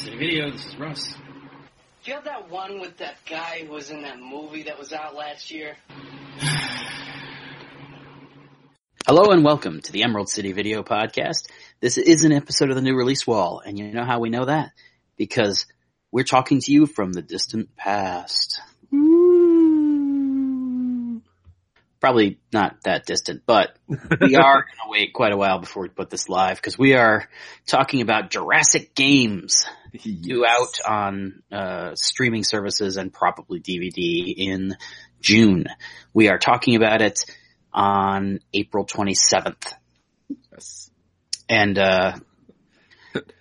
City Video, this is Russ. Do you have that one with that guy who was in that movie that was out last year? Hello and welcome to the Emerald City Video Podcast. This is an episode of the new release wall, and you know how we know that? Because we're talking to you from the distant past. Probably not that distant, but we are going to wait quite a while before we put this live because we are talking about Jurassic Games due out on uh, streaming services and probably DVD in June. We are talking about it on April 27th. Yes. And, uh,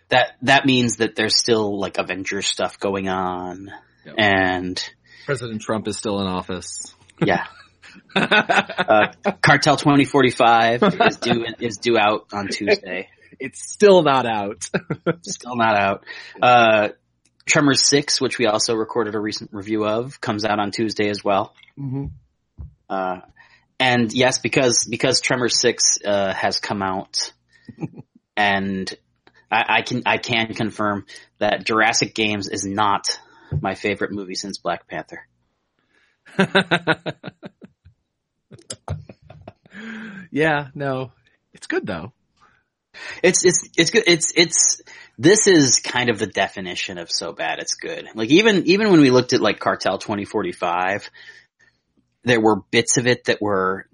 that, that means that there's still like Avengers stuff going on. Yep. And President Trump is still in office. yeah, uh, Cartel 2045 is due, is due out on Tuesday. it's still not out. Still not out. Uh, Tremors 6, which we also recorded a recent review of, comes out on Tuesday as well. mm-hmm. Uh, and yes, because because Tremors Six uh, has come out, and I, I can I can confirm that Jurassic Games is not my favorite movie since Black Panther. Yeah, no, it's good though. It's it's it's good. It's it's this is kind of the definition of so bad it's good. Like even even when we looked at like Cartel 2045, there were bits of it that were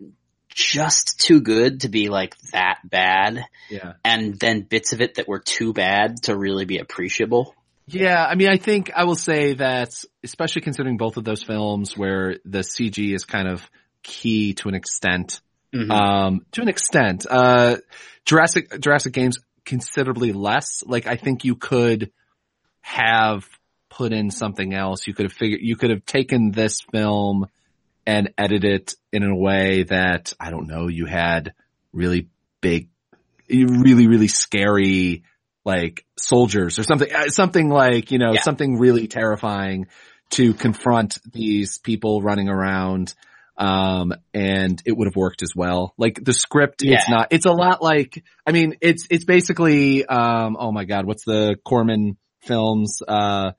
just too good to be like that bad. Yeah. and then bits of it that were too bad to really be appreciable. Yeah, I mean, I think I will say that, especially considering both of those films where the CG is kind of key to an extent, Mhm. um, to an extent, uh, Jurassic, Jurassic Games considerably less. Like, I think you could have put in something else. You could have figured, you could have taken this film and edited it in a way that, I don't know, you had really big, really, really scary, like soldiers or something, uh, something like, you know, Yeah. something really terrifying to confront these people running around. Um, and it would have worked as well. Like the script, it's not, it's a lot like, I mean, it's, it's basically, um, oh my God, what's the Corman films, uh,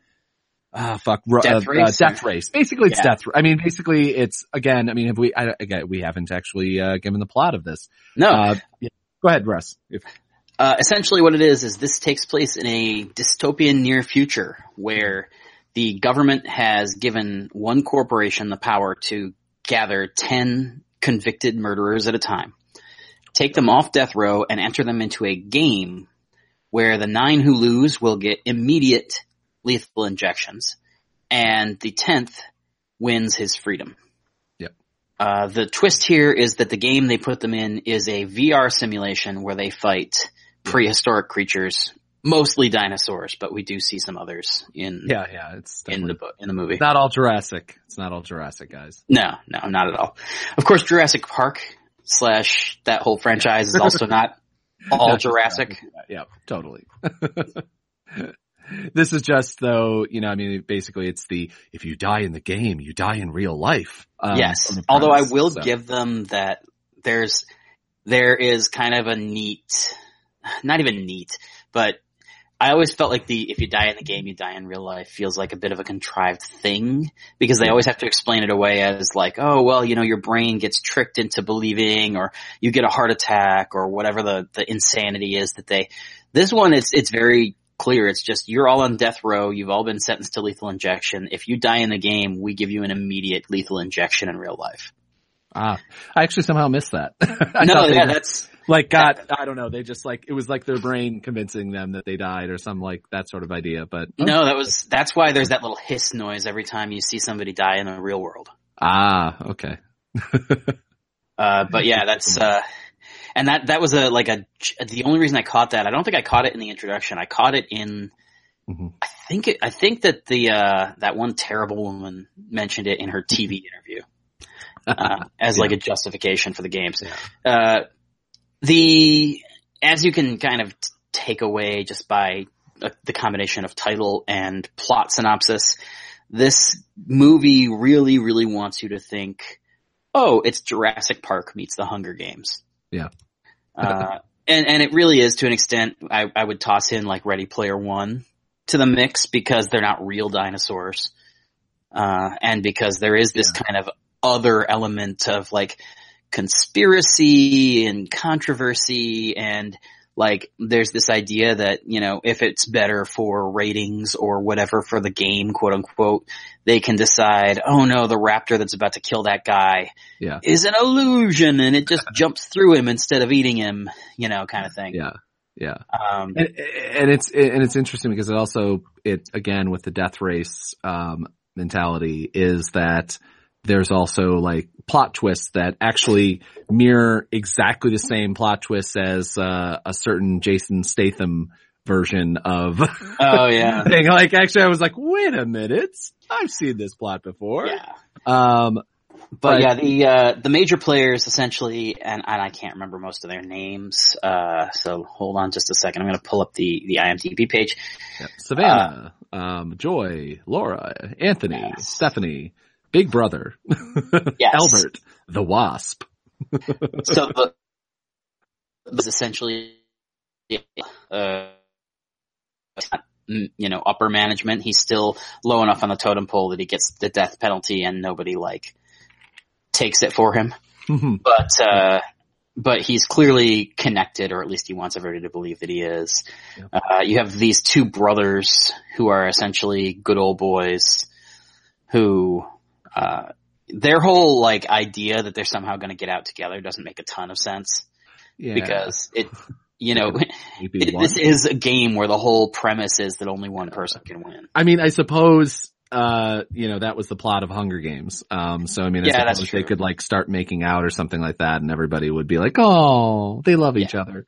Ah, fuck. Death uh, Race? Uh, death race. Basically, it's Yeah. death. I mean, basically, it's again. I mean, have we? I, again, we haven't actually uh, given the plot of this. No, Uh, yeah. Go ahead, Russ. If, Uh, essentially what it is, is this takes place in a dystopian near future where the government has given one corporation the power to gather 10 convicted murderers at a time, take them off death row and enter them into a game where the nine who lose will get immediate lethal injections and the 10th wins his freedom. Yep. Uh, the twist here is that the game they put them in is a VR simulation where they fight prehistoric creatures, mostly dinosaurs, but we do see some others in yeah, yeah. It's in the book in the movie. it's not all Jurassic. It's not all Jurassic, guys. No, no, not at all. Of course, Jurassic Park slash that whole franchise is also not all Not just Jurassic. Yeah, totally. this is just though, you know, I mean, basically, it's the if you die in the game, you die in real life. um, yes. Although I will so. give them that there's there is kind of a neat, not even neat, but I always felt like the if you die in the game, you die in real life feels like a bit of a contrived thing because they always have to explain it away as like, oh well, you know, your brain gets tricked into believing, or you get a heart attack, or whatever the the insanity is that they. This one, it's it's very clear. It's just you're all on death row. You've all been sentenced to lethal injection. If you die in the game, we give you an immediate lethal injection in real life. Ah, I actually somehow missed that. No, yeah, that's like got I don't know. They just like it was like their brain convincing them that they died or some like that sort of idea. But no, that was that's why there's that little hiss noise every time you see somebody die in the real world. ah, okay. Uh, but yeah, that's uh, and that that was a like a the only reason I caught that. I don't think I caught it in the introduction. I caught it in. Mhm. I think it, I think that the uh, that one terrible woman mentioned it in her TV interview uh, as like a justification for the games. Uh, the as you can kind of t- take away just by uh, the combination of title and plot synopsis, this movie really, really wants you to think, oh, it's Jurassic Park meets the Hunger Games. Yeah. uh, and, and it really is to an extent, I, I would toss in like Ready Player One to the mix because they're not real dinosaurs. Uh, and because there is this Yeah. kind of other element of like conspiracy and controversy and like there's this idea that, you know, if it's better for ratings or whatever for the game, quote unquote, they can decide, oh no, the raptor that's about to kill that guy Yeah. is an illusion and it just jumps through him instead of eating him, you know, kind of thing. Yeah. Yeah. Um, And, and it's and it's interesting because it also it again with the death race um, mentality is that there's also like plot twists that actually mirror exactly the same plot twists as uh, a certain Jason Statham version of oh yeah. thing. Like actually, I was like, wait a minute, I've seen this plot before. Yeah. Um, But, But- yeah, the uh, the major players essentially, and, and I can't remember most of their names. Uh, so hold on just a second. I'm going to pull up the the IMDb page. yeah, Savannah, um, Joy, Laura, Anthony, Yes. Stephanie, Big Brother, Yes. Albert, the Wasp. So the was essentially, uh, mm, you know, upper management. He's still low enough on the totem pole that he gets the death penalty, and nobody like takes it for him. but uh, but he's clearly connected, or at least he wants everybody to believe that he is. Yep. Uh, you have these two brothers who are essentially good old boys, who uh, their whole like idea that they're somehow going to get out together doesn't make a ton of sense yeah, because it, you know, it- this is a game where the whole premise is that only one person can win. I mean, I suppose, uh, you know, that was the plot of Hunger Games. Um, so I mean, I Yeah, that's suppose they true. could like start making out or something like that and everybody would be like, oh, they love each other.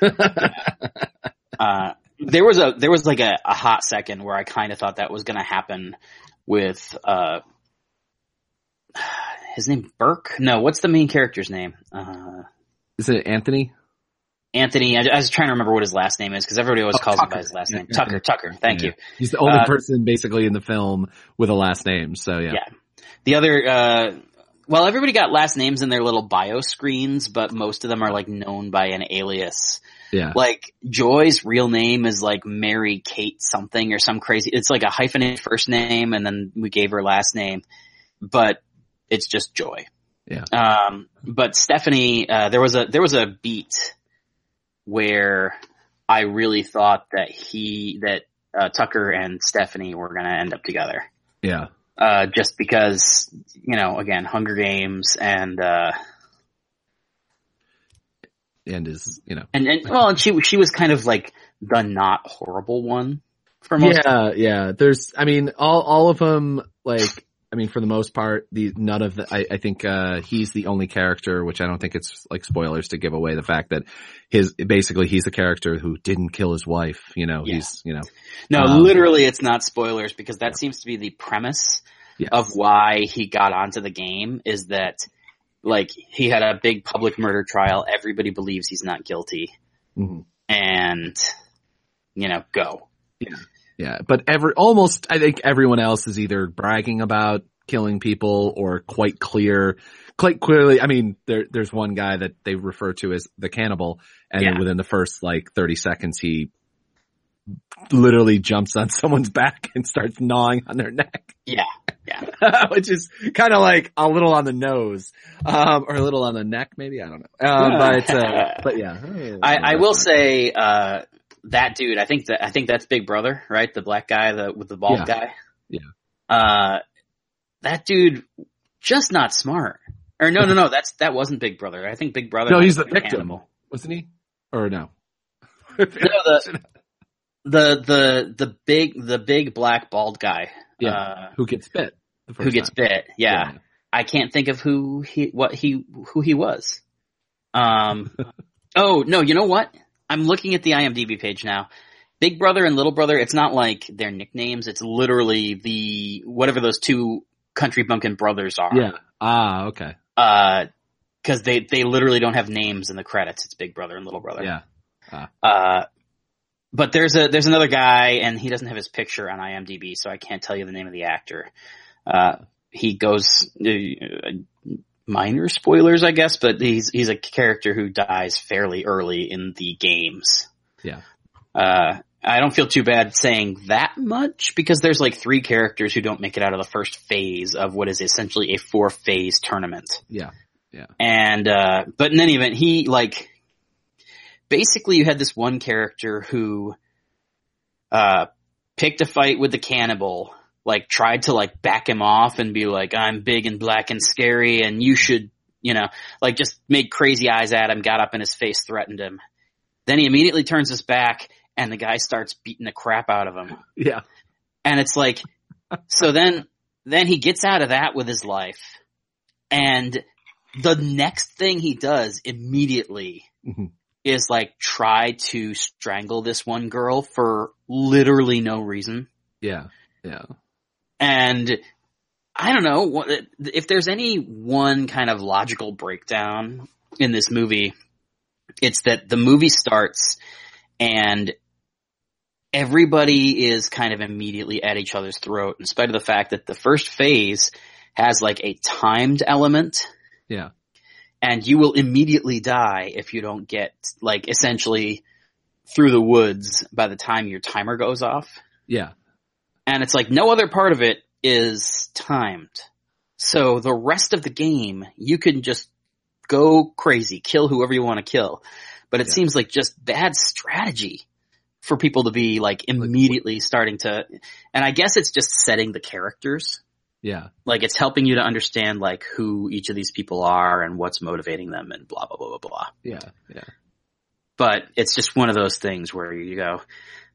Uh, there was a there was like a, a hot second where I kind of thought that was going to happen with uh his name Burke. No, what's the main character's name? Uh, Is it Anthony? Anthony. I, I was trying to remember what his last name is because everybody always Oh, calls him by his last name. Yeah. Tucker. Tucker. Thank Yeah. you. He's the only Uh, person basically in the film with a last name. So yeah. Yeah. The other, uh, well, everybody got last names in their little bio screens, but most of them are like known by an alias. Yeah. Like Joy's real name is like Mary Kate something or some crazy. It's like a hyphenated first name, and then we gave her last name, but it's just Joy. Yeah. Um, but Stephanie, uh, there was a there was a beat where I really thought that he that uh, Tucker and Stephanie were going to end up together Yeah. uh, just because, you know, again, Hunger Games and, uh, And is, you know. and, and, well, and she, she was kind of like the not horrible one for most. Yeah, yeah. There's, I mean, all all of them, like, I mean, for the most part, the none of the. I, I think uh he's the only character, which I don't think it's like spoilers to give away the fact that his basically he's a character who didn't kill his wife. You know, Yeah. he's you know, No, Um, literally it's not spoilers because that seems to be the premise yes. of why he got onto the game is that like he had a big public murder trial. Everybody believes he's not guilty Mhm. and, you know, go. Yeah, but every almost I think everyone else is either bragging about killing people or quite clear, quite clearly. I mean, there there's one guy that they refer to as the cannibal, and Yeah. within the first like 30 seconds, he literally jumps on someone's back and starts gnawing on their neck, Yeah. Yeah. which is kind of like a little on the nose, um, or a little on the neck, maybe I don't know. Um, but uh, but yeah, I, I will say, uh, that dude, I think that, I think that's Big Brother, right? The black guy, the, with the bald Yeah. guy. Yeah. Uh, that dude, just not smart. Or no, no, no, that's, that wasn't Big Brother. I think Big Brother. No, he's the victim. Animal. wasn't he? Or no? No, the, the, the, the big, the big black bald guy. Yeah. Uh, who gets bit? who first gets time. bit. Yeah. I can't think of who he, what he, who he was. Um, oh, no, you know what? I'm looking at the IMDb page now. Big Brother and Little Brother, it's not like their nicknames. It's literally the, whatever those two country bumpkin brothers are. Yeah. Ah, okay. Uh, cause they, they literally don't have names in the credits. It's Big Brother and Little Brother. Yeah. Uh, but there's a there's another guy, and he doesn't have his picture on IMDb, so I can't tell you the name of the actor. Uh, he goes uh, minor spoilers, I guess, but he's he's a character who dies fairly early in the games. Yeah. Uh, I don't feel too bad saying that much because there's like three characters who don't make it out of the first phase of what is essentially a four phase tournament. Yeah. Yeah. And, uh, but in any event, he like, basically you had this one character who, uh, picked a fight with the cannibal, like tried to like back him off and be like, I'm big and black and scary and you should, you know, like just made crazy eyes at him, got up in his face, threatened him. Then he immediately turns his back and the guy starts beating the crap out of him. Yeah. And it's like, so then, then he gets out of that with his life. And the next thing he does immediately Mhm. is like try to strangle this one girl for literally no reason. Yeah. Yeah. And I don't know if there's any one kind of logical breakdown in this movie, it's that the movie starts and everybody is kind of immediately at each other's throat in spite of the fact that the first phase has like a timed element Yeah. and you will immediately die if you don't get like essentially through the woods by the time your timer goes off. Yeah. And it's like no other part of it is timed. So the rest of the game, you can just go crazy, kill whoever you want to kill. But it Yeah. seems like just bad strategy for people to be like immediately starting to, and I guess it's just setting the characters. Yeah. Like it's helping you to understand like who each of these people are and what's motivating them and blah, blah, blah, blah, blah. Yeah. Yeah. But it's just one of those things where you go,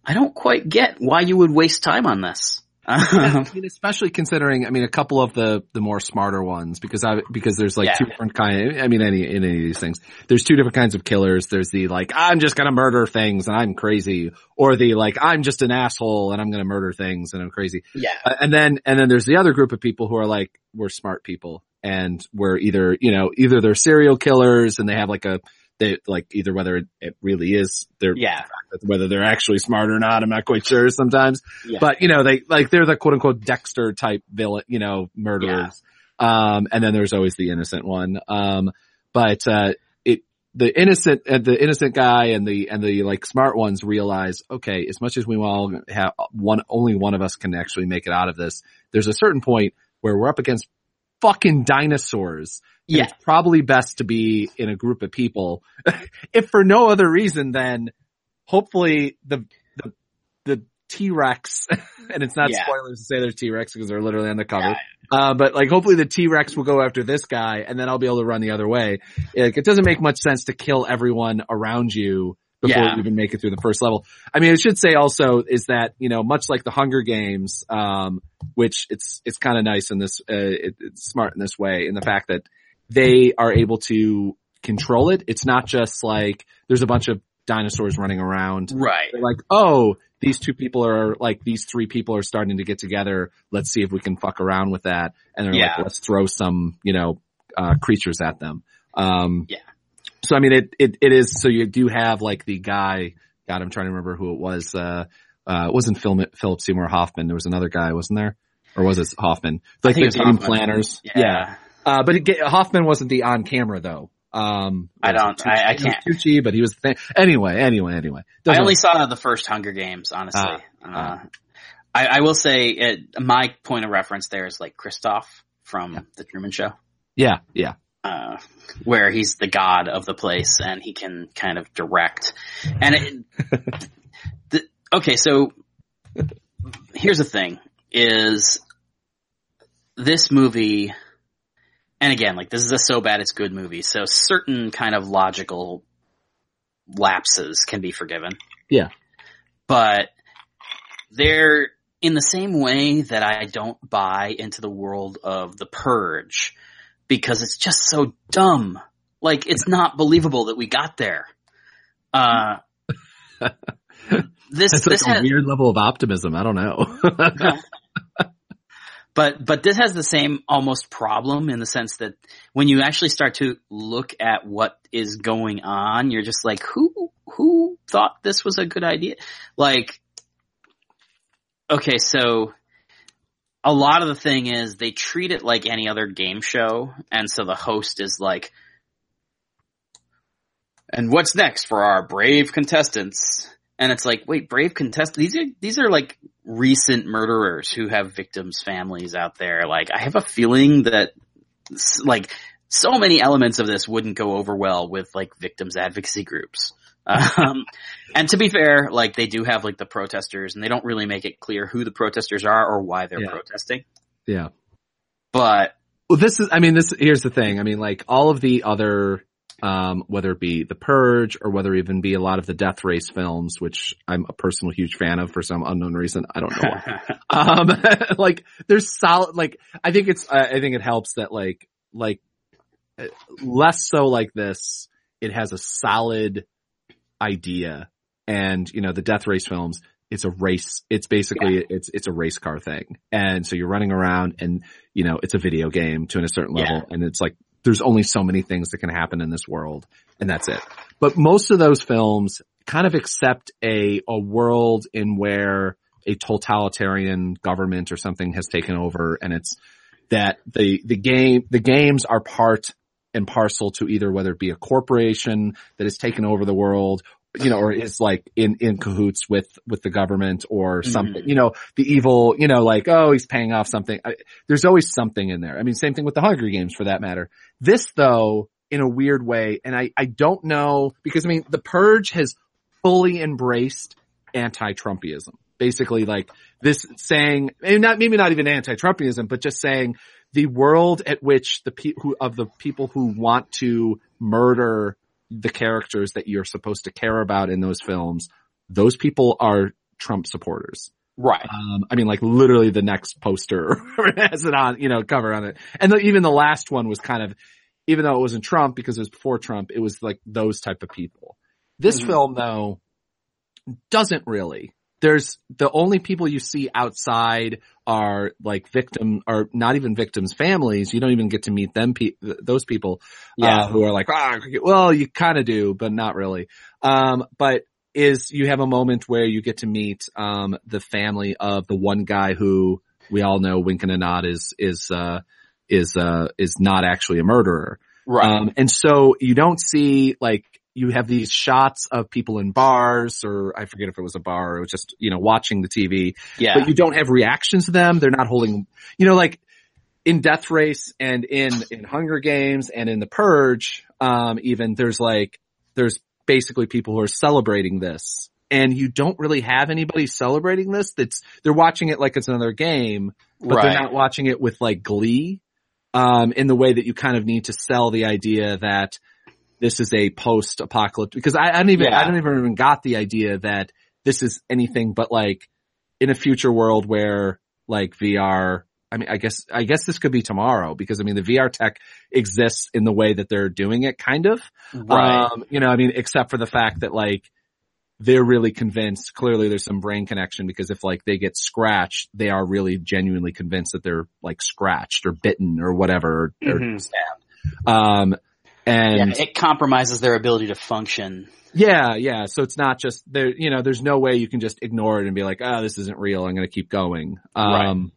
I don't quite get why you would waste time on this. I mean, especially considering, I mean, a couple of the, the more smarter ones, because I, because there's like Yeah. two different kind, I mean, any, in any of these things, there's two different kinds of killers. There's the like, I'm just gonna murder things and I'm crazy, or the like, I'm just an asshole and I'm gonna murder things and I'm crazy. yeah. Uh, and then, and then there's the other group of people who are like, we're smart people and we're either, you know, either they're serial killers and they have like a, they like either whether it, it really is, they're, Yeah. whether they're actually smart or not, I'm not quite sure sometimes. Yeah. But you know, they like they're the quote unquote Dexter type villain, you know, murderers. Um, and then there's always the innocent one. Um, but uh, it the innocent uh, the innocent guy and the and the like smart ones realize, okay, as much as we all have one, only one of us can actually make it out of this. There's a certain point where we're up against fucking dinosaurs. Yeah. It's probably best to be in a group of people, if for no other reason than hopefully the the the T-Rex, and it's not Yeah. spoilers to say there's T-Rex because they're literally on the cover. Uh, but like hopefully the T-Rex will go after this guy and then I'll be able to run the other way. Like it doesn't make much sense to kill everyone around you before Yeah. you even make it through the first level. I mean, it should say also is that, you know, much like the Hunger Games, um, which it's, it's kind of nice in this, uh, it, it's smart in this way in the fact that they are able to control it. It's not just like there's a bunch of dinosaurs running around Right. they're like, oh, these two people are like these three people are starting to get together. Let's see if we can fuck around with that. And they're Yeah. like, let's throw some, you know, uh, creatures at them. Um, Yeah. So I mean, it, it, it is, so you do have like the guy, God, I'm trying to remember who it was, uh, uh, it wasn't Phil, Philip Seymour Hoffman. There was another guy, wasn't there? Or was it Hoffman? Like the game planners. Yeah. Uh, but it, Hoffman wasn't the on camera though. Um, I don't- I- I Tucci? It was can't. Tucci, but he was the thing. Anyway, anyway, anyway. I Doesn't only saw the first Hunger Games, honestly. Ah, uh, ah. I, I will say it, my point of reference there is like Christof from the Truman Show, Yeah, yeah. Uh, where he's the god of the place and he can kind of direct. And it, the, okay, so here's the thing: is this movie, and again, like this is a so bad it's good movie, so certain kind of logical lapses can be forgiven. Yeah. But they're in the same way that I don't buy into the world of the purge because it's just so dumb. Like it's not believable that we got there. Uh, this That's this like a has, weird level of optimism. I don't know. but but this has the same almost problem in the sense that when you actually start to look at what is going on, you're just like, who who thought this was a good idea? Like, okay, so a lot of the thing is they treat it like any other game show, and so the host is like, and what's next for our brave contestants? and it's like, wait, brave contestants? These are these are like recent murderers who have victims' families out there. Like, I have a feeling that like so many elements of this wouldn't go over well with like victims advocacy groups. Um, and to be fair, like they do have like the protesters and they don't really make it clear who the protesters are or why they're Yeah. protesting. Yeah. But Well, this is, I mean, this, here's the thing. I mean, like all of the other, um, whether it be The Purge or whether it even be a lot of the Death Race films, which I'm a personal huge fan of for some unknown reason. I don't know why. um, like there's solid, like, I think it's, I think it helps that like, like, uh, less so like this, it has a solid idea and, you know, the Death Race films, it's a race, it's basically, it's, it's a race car thing. And so you're running around and, you know, it's a video game to a certain level Yeah. and it's like, there's only so many things that can happen in this world and that's it. But most of those films kind of accept a, a world in where a totalitarian government or something has taken over and it's that the, the game, the games are part and parcel to either whether it be a corporation that has taken over the world, you know, or is like in, in cahoots with, with the government or mm-hmm. something, you know, the evil, you know, like, oh, he's paying off something. I, there's always something in there. I mean, same thing with the Hunger Games for that matter. This though, in a weird way, and I, I don't know, because I mean, the purge has fully embraced anti-Trumpism. Basically like this saying, maybe not, maybe not even anti-Trumpism, but just saying the world at which the pe- who, of the people who want to murder the characters that you're supposed to care about in those films, those people are Trump supporters. right. Um, I mean, like literally the next poster has it on, you know, cover on it. And the, even the last one was kind of, even though it wasn't Trump because it was before Trump, it was like those type of people. This Mhm. film though doesn't really. There's the only people you see outside are like victim or not even victims' families. You don't even get to meet them, pe- those people Yeah. uh, who are like, ah, well, you kind of do, but not really. Um, but is you have a moment where you get to meet um, the family of the one guy who we all know, wink and a nod, is is uh, is uh, is not actually a murderer. right. Um, and so you don't see like you have these shots of people in bars or I forget if it was a bar or it was just, you know, watching the TV, yeah. but you don't have reactions to them. They're not holding, you know, like in Death Race and in, in Hunger Games and in The Purge, um, even there's like, there's basically people who are celebrating this and you don't really have anybody celebrating this. That's, they're watching it like it's another game, but right. they're not watching it with like glee, um, in the way that you kind of need to sell the idea that this is a post-apocalyptic, because I, I don't even, Yeah. I don't even, even got the idea that this is anything but like in a future world where like VR, I mean, I guess, I guess this could be tomorrow because I mean, the VR tech exists in the way that they're doing it kind of. right. Um, you know, I mean, except for the fact that like they're really convinced, clearly there's some brain connection because if like they get scratched, they are really genuinely convinced that they're like scratched or bitten or whatever or, or Mhm. stabbed. Um, and yeah, it compromises their ability to function. yeah, yeah. So it's not just there, you know, there's no way you can just ignore it and be like, oh, this isn't real. I'm going to keep going. Right. Um,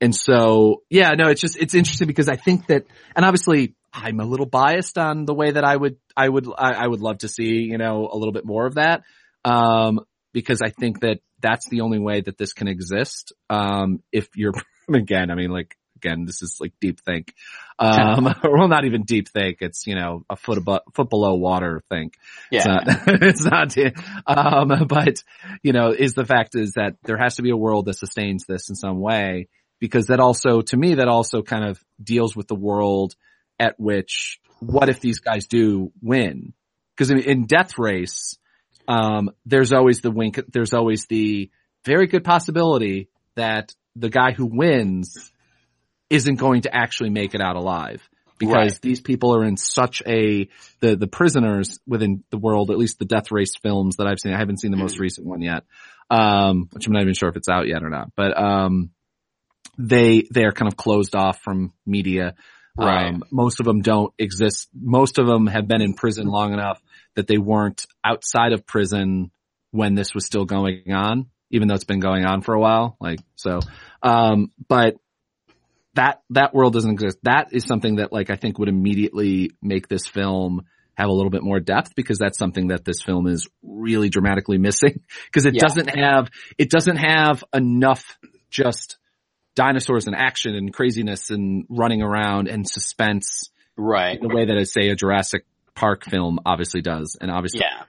and so, yeah, no, it's just, it's interesting because I think that, and obviously I'm a little biased on the way that I would, I would, I, I would love to see, you know, a little bit more of that. Um, because I think that that's the only way that this can exist. Um, if you're, again, I mean, like, again, this is like deep think. Um, well, not even deep think. It's, you know, a foot above, foot below water think. Yeah. It's not, it's not, um, but, you know, is the fact is that there has to be a world that sustains this in some way because that also, to me, that also kind of deals with the world at which, what if these guys do win? Cause in, in Death Race, um, there's always the wink, there's always the very good possibility that the guy who wins isn't going to actually make it out alive because Right. these people are in such a the the prisoners within the world, at least the Death Race films that I've seen. I haven't seen the most recent one yet, um, which I'm not even sure if it's out yet or not. But um, they they are kind of closed off from media. Right. Um, most of them don't exist. Most of them have been in prison long enough that they weren't outside of prison when this was still going on, even though it's been going on for a while. Like so, um, but that that world doesn't exist. That is something that like I think would immediately make this film have a little bit more depth because that's something that this film is really dramatically missing because it Yeah. doesn't have, it doesn't have enough just dinosaurs and action and craziness and running around and suspense Right. the way that I say a Jurassic Park film obviously does. And obviously, Yeah.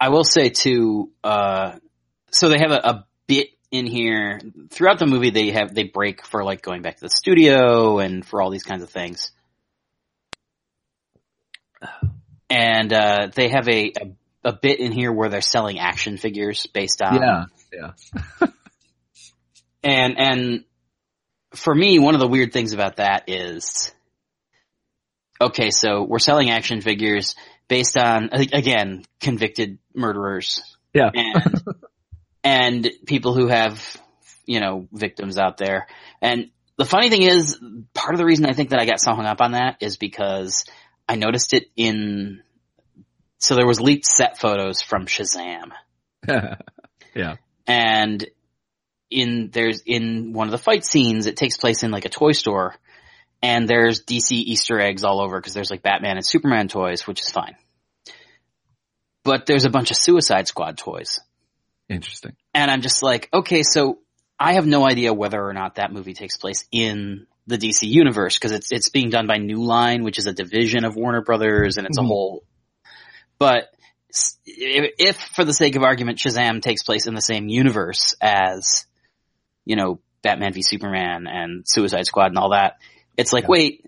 I will say too, uh, so they have a, a bit in here throughout the movie. They have, they break for like going back to the studio and for all these kinds of things. And, uh, they have a, a, a bit in here where they're selling action figures based on, yeah, yeah, and, and for me, one of the weird things about that is, okay, so we're selling action figures based on, again, convicted murderers yeah, and, and people who have, you know, victims out there. And the funny thing is, part of the reason I think that I got so hung up on that is because I noticed it in, so there was leaked set photos from Shazam. Yeah, and in there's in one of the fight scenes it takes place in like a toy store and there's DC Easter eggs all over because there's like Batman and Superman toys which is fine. But there's a bunch of Suicide Squad toys interesting. and I'm just like okay so I have no idea whether or not that movie takes place in the DC universe because it's it's being done by New Line which is a division of Warner Brothers and it's Mhm. a whole but if, if for the sake of argument Shazam takes place in the same universe as you know Batman v Superman and Suicide Squad and all that it's like Yeah. wait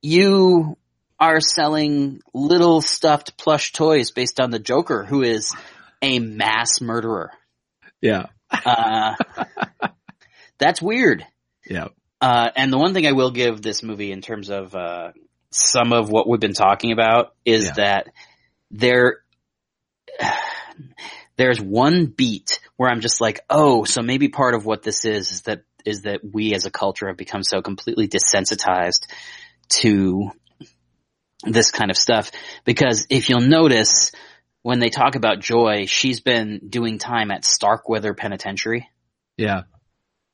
you are selling little stuffed plush toys based on the Joker who is a mass murderer Yeah, uh, that's weird yeah, uh, and the one thing I will give this movie in terms of uh, some of what we've been talking about is Yeah. that there there's one beat where I'm just like, oh, so maybe part of what this is is that is that we as a culture have become so completely desensitized to this kind of stuff. Because if you'll notice, when they talk about Joy, she's been doing time at Starkweather Penitentiary. yeah,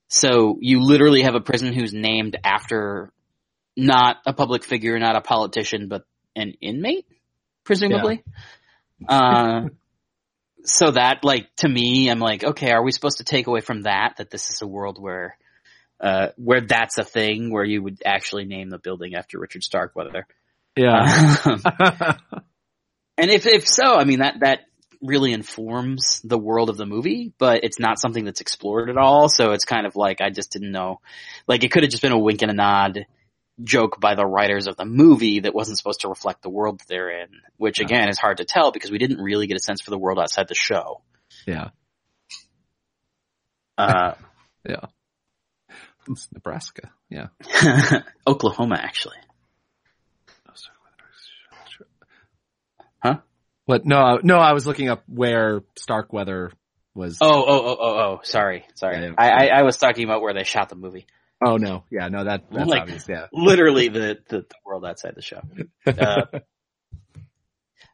So you literally have a prison who's named after not a public figure, not a politician, but an inmate, presumably. Uh, so that, like, to me, I'm like, okay, are we supposed to take away from that that this is a world where, uh, where that's a thing where you would actually name the building after Richard Starkweather? yeah, and if if so, I mean that that really informs the world of the movie, but it's not something that's explored at all. So it's kind of like I just didn't know. Like it could have just been a wink and a nod joke by the writers of the movie that wasn't supposed to reflect the world they're in, which Yeah. again is hard to tell because we didn't really get a sense for the world outside the show. yeah. Uh, yeah. It's Nebraska. Yeah. Oklahoma, actually. What? No, no. I was looking up where Starkweather was. Oh, oh, oh, oh, oh. Sorry, sorry. Yeah. I, I, I was talking about where they shot the movie. Oh, no. Yeah, no. That that's Like- obvious. Yeah. literally the, the, the world outside the show. Uh,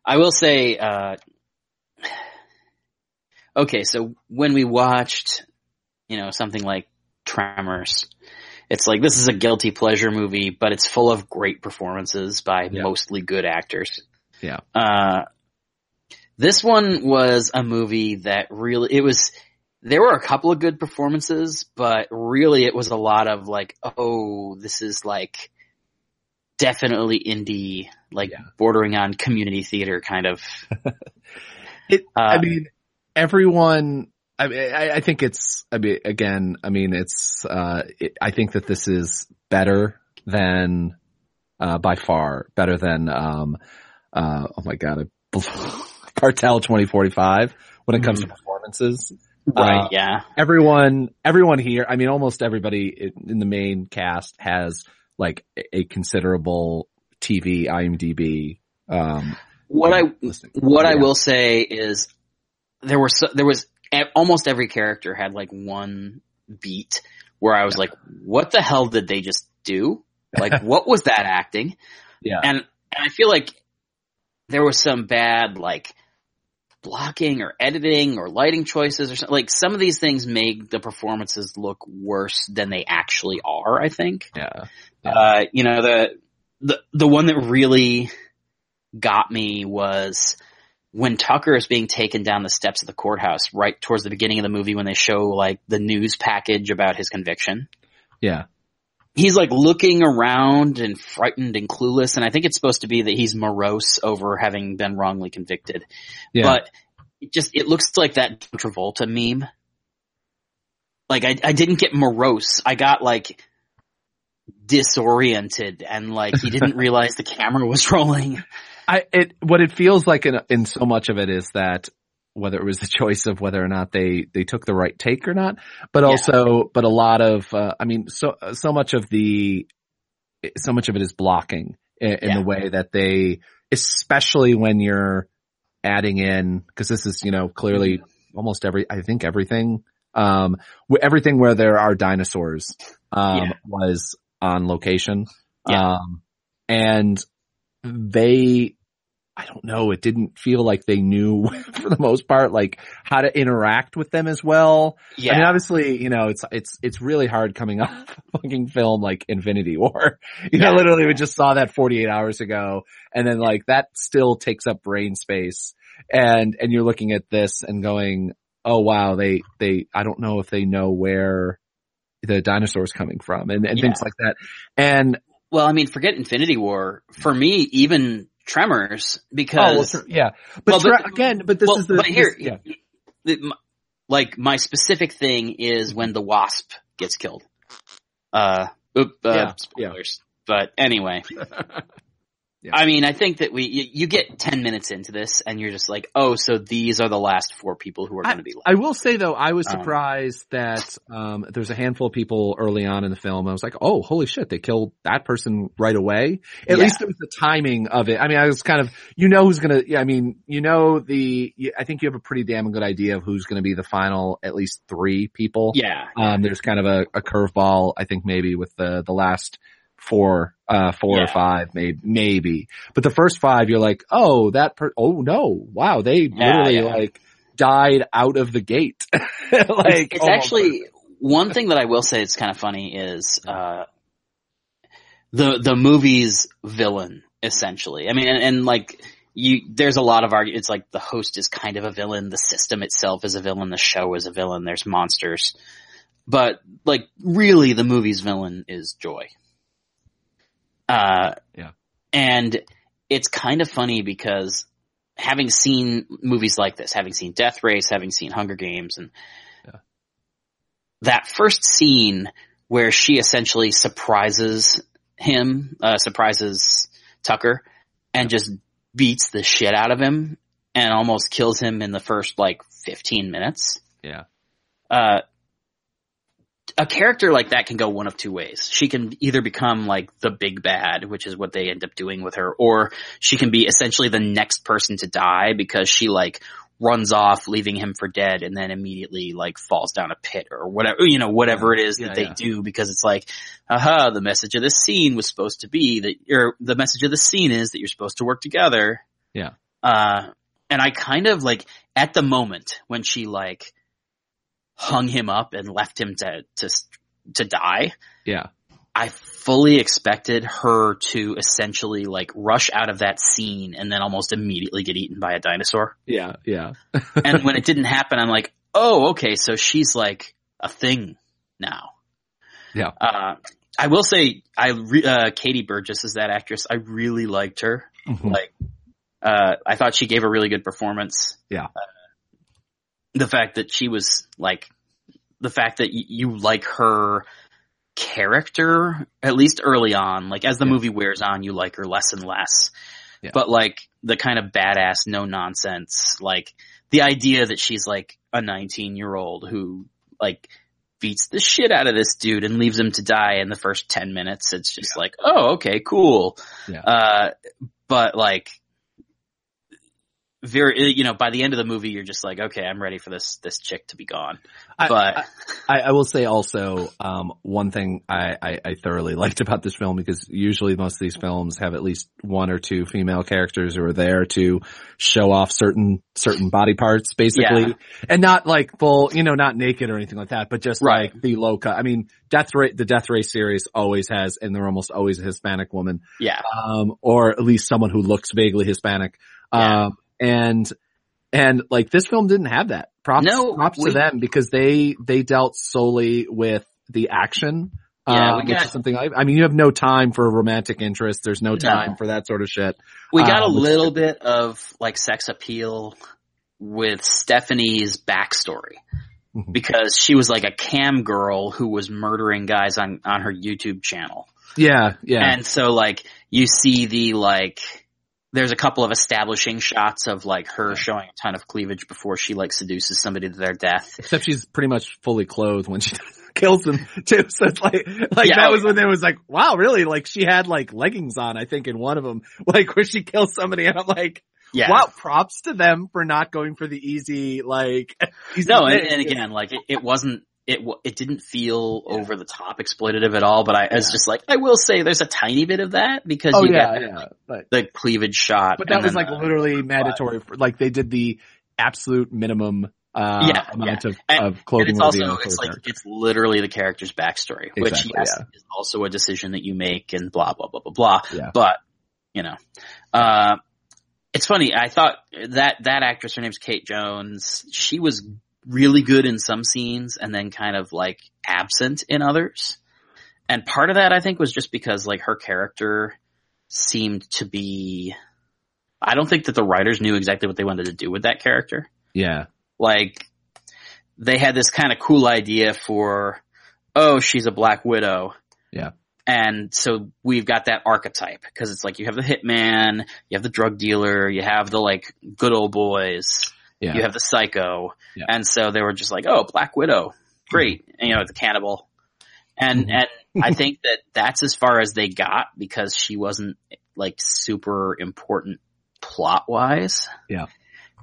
I will say, uh, okay, so when we watched, you know, something like Tremors, it's like this is a guilty pleasure movie, but it's full of great performances by Yeah. mostly good actors. Yeah. Uh, this one was a movie that really, it was, there were a couple of good performances, but really it was a lot of like, oh, this is like definitely indie, like Yeah. bordering on community theater kind of. It, Uh, I mean, everyone. I, mean, I, I think it's. I mean, again, I mean, it's. Uh, it, I think that this is better than, uh, by far better than. Um, uh, oh my god, I, Cartel twenty forty five. When it comes to performances, right. Uh, yeah. everyone, everyone here. I mean, almost everybody in- in the main cast has like a- a considerable TV IMDb. Um, What I, listening. What I will say is there were so, there was almost every character had like one beat where I was like, what the hell did they just do? Like, what was that acting? Yeah. And, and I feel like there was some bad like blocking or editing or lighting choices or something. Like some of these things make the performances look worse than they actually are, I think. Yeah. Uh, you know, the, the the one that really got me was when Tucker is being taken down the steps of the courthouse right towards the beginning of the movie when they show like the news package about his conviction. Yeah. He's like looking around and frightened and clueless and I think it's supposed to be that he's morose over having been wrongly convicted. Yeah. But it just it looks like that Travolta meme. Like I I didn't get morose. I got like disoriented and like he didn't realize the camera was rolling. I it what it feels like in in so much of it is that whether it was the choice of whether or not they they took the right take or not, but Yeah. also but a lot of uh, I mean so so much of the so much of it is blocking in, in Yeah. the way that they especially when you're adding in because this is you know clearly almost every I think everything um everything where there are dinosaurs um Yeah. was on location um and they I don't know, it didn't feel like they knew for the most part like how to interact with them as well. Yeah. I mean obviously, you know, it's it's it's really hard coming off a fucking film like Infinity War. You know, Yeah. literally we just saw that 48 hours ago and then like that still takes up brain space and and you're looking at this and going, "Oh wow, they they I don't know if they know where the dinosaurs coming from and and Yeah. things like that." And well, I mean, forget Infinity War. For me, even Tremors, oh, well, because yeah. But, Well, but- again, but this well, is the but here, this- yeah. the- like my specific thing is when the wasp gets killed. Uh, oop, uh Yeah, spoilers. But anyway. Yeah. I mean, I think that we, you, you get 10 minutes into this and you're just like, oh, so these are the last four people who are going to be left. I will say though, I was Um, surprised that um, there's a handful of people early on in the film. I was like, oh, holy shit, they killed that person right away. At Yeah. least it was the timing of it. I mean, I was kind of, you know, who's gonna. Yeah, I mean, you know, the. I think you have a pretty damn good idea of who's going to be the final, at least three people. yeah. Um, there's kind of a, a curveball, I think maybe with the, the last four, uh, four or five, maybe, maybe. But the first five, you're like, oh, that per, oh no, wow, they Yeah, literally yeah. like died out of the gate. like, it's, it's almost. actually one thing that I will say it's kind of funny is uh, the the movie's villain essentially. I mean, and, and like you, there's a lot of argument. It's like the host is kind of a villain, the system itself is a villain, the show is a villain. There's monsters, but like really, the movie's villain is Joy. Uh, Yeah. and it's kind of funny because having seen movies like this, having seen Death Race, having seen Hunger Games, and that first scene where she essentially surprises him, uh, surprises Tucker, and just beats the shit out of him and almost kills him in the first like 15 minutes. yeah, Uh, a character like that can go one of two ways. She can either become like the big bad, which is what they end up doing with her, or she can be essentially the next person to die because she like runs off, leaving him for dead, and then immediately like falls down a pit or whatever, you know, whatever it is Yeah, that they yeah. do because it's like, aha, the message of this scene was supposed to be that, or the message of the scene is that you're supposed to work together. Yeah. Uh, and I kind of like, at the moment when she like, hung him up and left him to to to die. yeah, I fully expected her to essentially like rush out of that scene and then almost immediately get eaten by a dinosaur. yeah, yeah. And when it didn't happen, I'm like, oh, okay, so she's like a thing now. Yeah. Uh, I will say, I re- uh, Katie Burgess is that actress. I really liked her. Mhm. Like, uh, I thought she gave a really good performance. Yeah. The fact that she was like, the fact that y- you like her character, at least early on, like as the Yeah. movie wears on, you like her less and less. Yeah. But like the kind of badass, no nonsense, like the idea that she's like a 19 year old who like beats the shit out of this dude and leaves him to die in the first 10 minutes. It's just like, oh, okay, cool. Yeah. Uh, but like, very, you know, by the end of the movie, you're just like, okay, I'm ready for this, this chick to be gone. But I, I will say also, um, one thing I, I, I thoroughly liked about this film because usually most of these films have at least one or two female characters who are there to show off certain, certain body parts basically. Yeah. And not like full, you know, not naked or anything like that, but just Right. like the low cut. I mean, Death rate the Death Race series always has, and they're almost always a Hispanic woman, yeah, um, or at least someone who looks vaguely Hispanic. Yeah. Um, and, and like this film didn't have that. Props, No, props we- to them because they, they dealt solely with the action. Yeah, uh, we which got- is something I, I mean, you have no time for romantic interest. There's no No. time for that sort of shit. we got uh, a little bit of like sex appeal with Stephanie's backstory. Mhm. Because she was like a cam girl who was murdering guys on, on her YouTube channel. Yeah. Yeah. And so like you see the like there's a couple of establishing shots of like her showing a ton of cleavage before she like seduces somebody to their death. Except she's pretty much fully clothed when she kills them too. So it's like, like Yeah, that was when there was like, wow, really? Like she had like leggings on, I think in one of them, like where she kills somebody and I'm like, Yeah. wow, props to them for not going for the easy, like, easy No, and, and again, like it, it wasn't it it didn't feel over the top exploitative at all, but I, I was just like I will say there's a tiny bit of that because oh you yeah, yeah. The cleavage shot. but that was like the- literally mandatory for, like they did the absolute minimum, uh, Yeah, amount of, And- of and clothing it's also it's like character. it's literally the character's backstory, which yes yeah. is also a decision that you make and blah blah blah blah blah. Yeah. But you know, uh, it's funny. I thought that that actress, her name's Kate Jones. She was really good in some scenes, and then kind of like absent in others. And part of that, I think, was just because like her character seemed to be. I don't think that the writers knew exactly what they wanted to do with that character Yeah. like they had this kind of cool idea for oh she's a black widow Yeah. and so we've got that archetype because it's like you have the hitman you have the drug dealer you have the like good old boys Yeah. you have the psycho Yeah. and so they were just like oh black widow great and, you know the cannibal and Mhm. and i think that that's as far as they got because she wasn't like super important plot wise Yeah.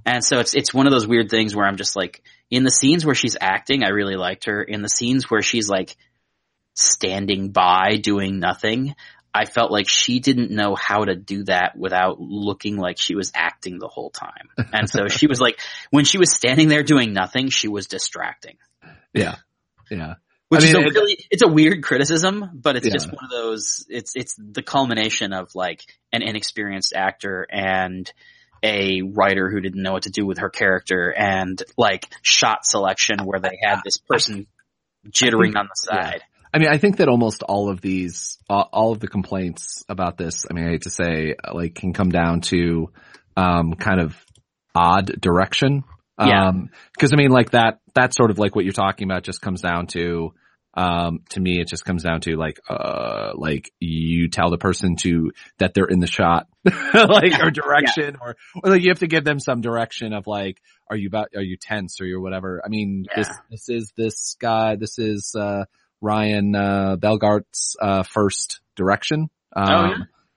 and so it's it's one of those weird things where I'm just like in the scenes where she's acting, I really liked her. In the scenes where she's like standing by doing nothing, I felt like she didn't know how to do that without looking like she was acting the whole time. And so she was like when she was standing there doing nothing, she was distracting. Yeah. Yeah. Which I is a it- really it's a weird criticism, but it's Yeah. just one of those it's it's the culmination of like an inexperienced actor and a writer who didn't know what to do with her character and like shot selection where they had this person jittering on the yeah. I mean, I think that almost all of these, all, all of the complaints about this, I mean, I hate to say, like, can come down to, um, kind of odd direction. Yeah. Um, cause I mean, like that, that sort of like what you're talking about just comes down to, um, to me, it just comes down to like, uh, like you tell the person to, that they're in the shot, like, or direction, or, or like you have to give them some direction of like, are you about, are you tense or you're whatever? I mean, this, this is this guy, this is, uh, Ryan, uh, Bellgardt's, uh, first direction. Um, Oh, yeah?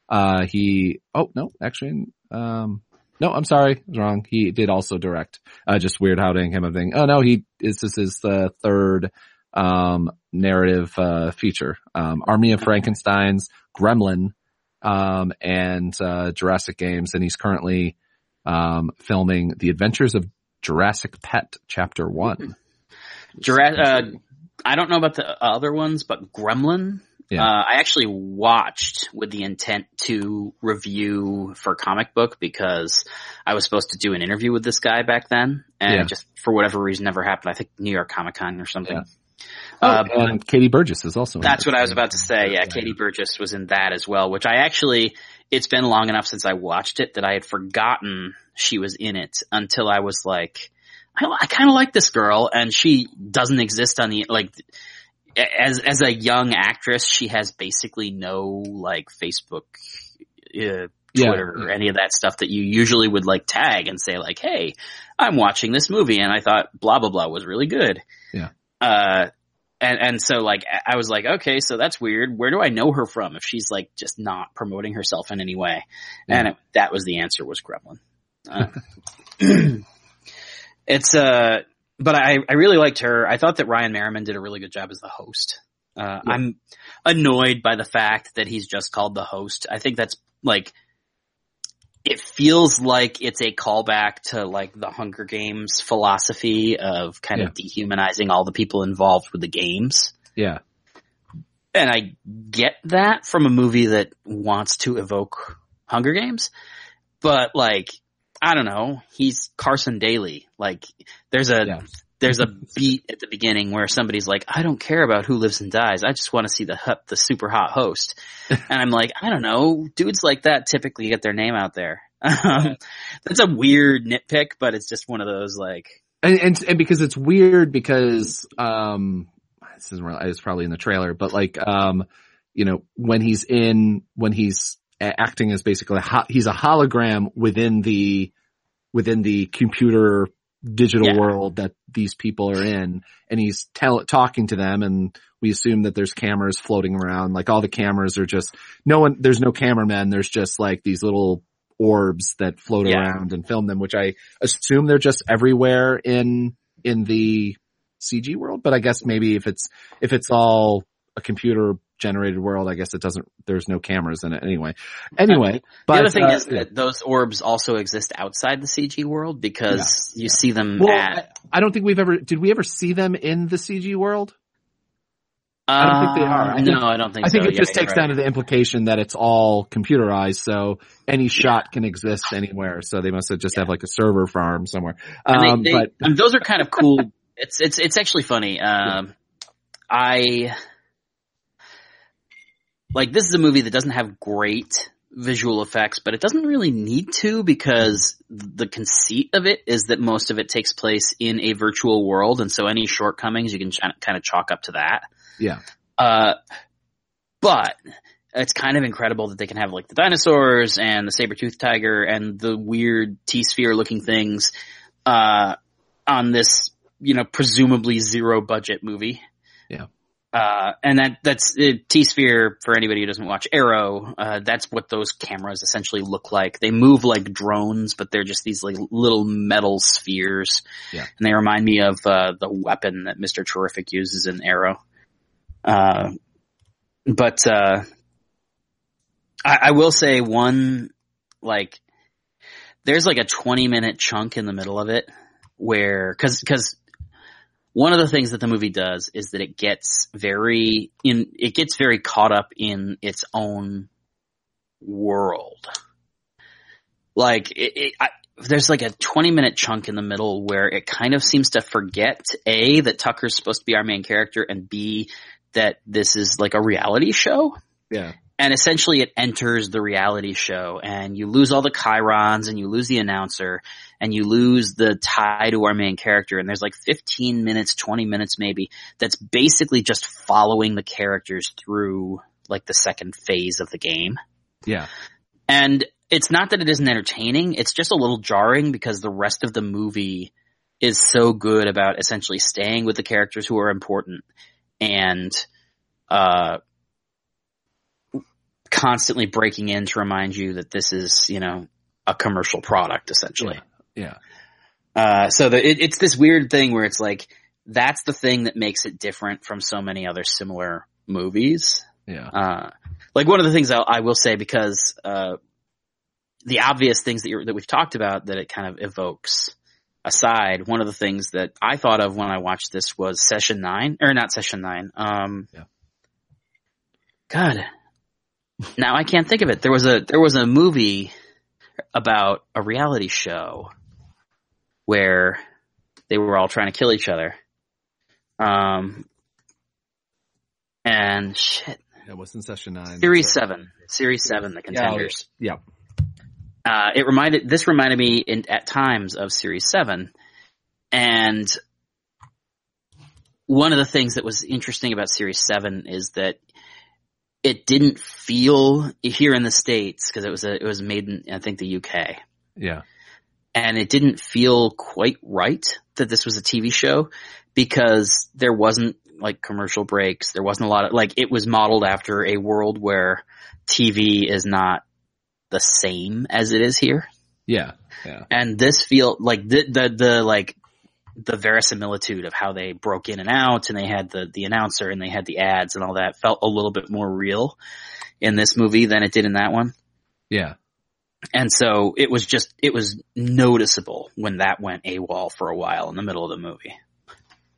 uh, he, oh, no, actually, um, no, I'm sorry, I was wrong. He did also direct, uh, just weird howling him of thing. Oh no, he is, this is the third, um, narrative, uh, feature. Um, Army of Frankenstein's, Gremlin, um, and, uh, Jurassic Games. And he's currently, um, filming The Adventures of Jurassic Pet Chapter One. Jura- uh, I don't know about the other ones, but Gremlin. Yeah. Uh, I actually watched with the intent to review for comic book because I was supposed to do an interview with this guy back then, and Yeah. it just for whatever reason never happened. I think New York Comic Con or something. Yeah. Uh, Oh, and Katie Burgess is also. That's what I was about to say. Yeah, Katie Burgess was in that as well, which I actually, it's been long enough since I watched it that I had forgotten she was in it until I was like, I, I kind of like this girl and she doesn't exist on the, like, as, as a young actress, she has basically no like Facebook, uh, Yeah. Twitter or any of that stuff that you usually would like tag and say like, Hey, I'm watching this movie and I thought blah, blah, blah was really good. Yeah. Uh, and and so like I was like, okay, so that's weird. Where do I know her from if she's like just not promoting herself in any way? Yeah. And it, that was the answer was Gremlin. Uh, it's uh, but I I really liked her. I thought that Ryan Merriman did a really good job as the host. Uh, Yeah. I'm annoyed by the fact that he's just called the host. I think that's like, it feels like it's a callback to like the Hunger Games philosophy of kind of dehumanizing all the people involved with the games. Yeah. And I get that from a movie that wants to evoke Hunger Games, but like, I don't know, he's Carson Daly. Like, there's a, Yeah. there's a beat at the beginning where somebody's like, I don't care about who lives and dies. I just want to see the hot- the super hot host. and I'm like, I don't know. Dudes like that typically get their name out there. Um, that's a weird nitpick, but it's just one of those like, and, and and because it's weird because um this isn't really, it's probably in the trailer but like um you know when he's in when he's acting as basically a ho- he's a hologram within the within the computer digital Yeah. world that these people are in and he's tell, talking to them and we assume that there's cameras floating around like all the cameras are just no one there's no cameramen there's just like these little orbs that float Yeah. around and film them which I assume they're just everywhere in in the CG world, but I guess maybe if it's if it's all a computer generated world, I guess it doesn't. There's no cameras in it anyway. Anyway, but the other thing uh, is that those orbs also exist outside the CG world because you see them well, at, I, I don't think we've ever did we ever see them in the CG world. I don't think they are. I Uh, think- no, I don't think I think so. it Yeah, just takes right. down to the implication that it's all computerized, so any shot can exist anywhere. So they must have just have like a server farm somewhere. Um, they- but and those are kind of cool. it's it's it's actually funny. Um, I like this is a movie that doesn't have great visual effects, but it doesn't really need to because the conceit of it is that most of it takes place in a virtual world, and so any shortcomings you can ch- kind of chalk up to that. yeah, Uh, but it's kind of incredible that they can have like the dinosaurs and the saber-toothed tiger and the weird T-sphere looking things, uh, on this, you know, presumably zero budget movie. Yeah. Uh, and that, that's, uh, T-sphere, for anybody who doesn't watch Arrow, uh, that's what those cameras essentially look like. They move like drones, but they're just these like little metal spheres. Yeah. And they remind me of, uh, the weapon that Mr. Terrific uses in Arrow. Uh, but, uh, I, I will say one, like, there's like a 20 minute chunk in the middle of it where, cause, cause one of the things that the movie does is that it gets very in, it gets very caught up in its own world. Like, it, it I, there's like a 20 minute chunk in the middle where it kind of seems to forget A, that Tucker's supposed to be our main character and B, that this is like a reality show yeah, and essentially it enters the reality show and you lose all the chirons and you lose the announcer and you lose the tie to our main character. And there's like 15 minutes 20 minutes maybe that's basically just following the characters through like the second phase of the game. Yeah, and it's not that it isn't entertaining, it's just a little jarring because the rest of the movie is so good about essentially staying with the characters who are important and uh constantly breaking in to remind you that this is, you know, a commercial product essentially. yeah, Uh, so the, it, it's this weird thing where it's like, that's the thing that makes it different from so many other similar movies. yeah, Uh, like one of the things I, I will say because, uh, the obvious things that you're, that we've talked about that it kind of evokes aside, one of the things that I thought of when I watched this was session nine, or not session nine, um, Yeah. God, now I can't think of it. There was a, there was a movie about a reality show where they were all trying to kill each other. Um, and shit, That was in session nine. Series So- seven, series seven, the Yeah, contenders. yeah. Uh, it reminded this reminded me in, at times of series seven, and one of the things that was interesting about series seven is that it didn't feel here in the states because it was a, it was made in I think the UK, Yeah. and it didn't feel quite right that this was a TV show because there wasn't like commercial breaks. There wasn't a lot of like it was modeled after a world where TV is not the same as it is here. Yeah. Yeah. And this feel like the, the, the, like, the verisimilitude of how they broke in and out and they had the, the announcer and they had the ads and all that felt a little bit more real in this movie than it did in that one. Yeah. And so it was just, it was noticeable when that went AWOL for a while in the middle of the movie.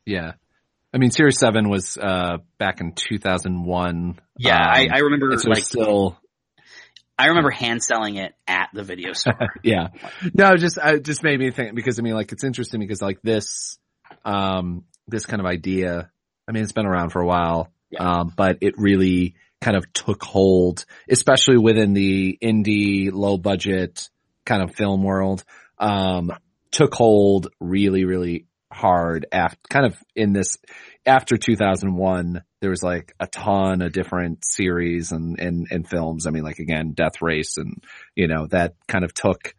Yeah. I mean, Series 7 was, uh, back in 2001. Yeah, Um, I, I remember it was like, still, I remember hand selling it at the video store. yeah. No, just, I just made me think because I mean, like, it's interesting because like this, um, this kind of idea, I mean, it's been around for a while, Yeah. um, but it really kind of took hold, especially within the indie, low budget kind of film world, um, took hold really, really hard after kind of in this after 2001 there was like a ton of different series and and and films. I mean like again death race and you know that kind of took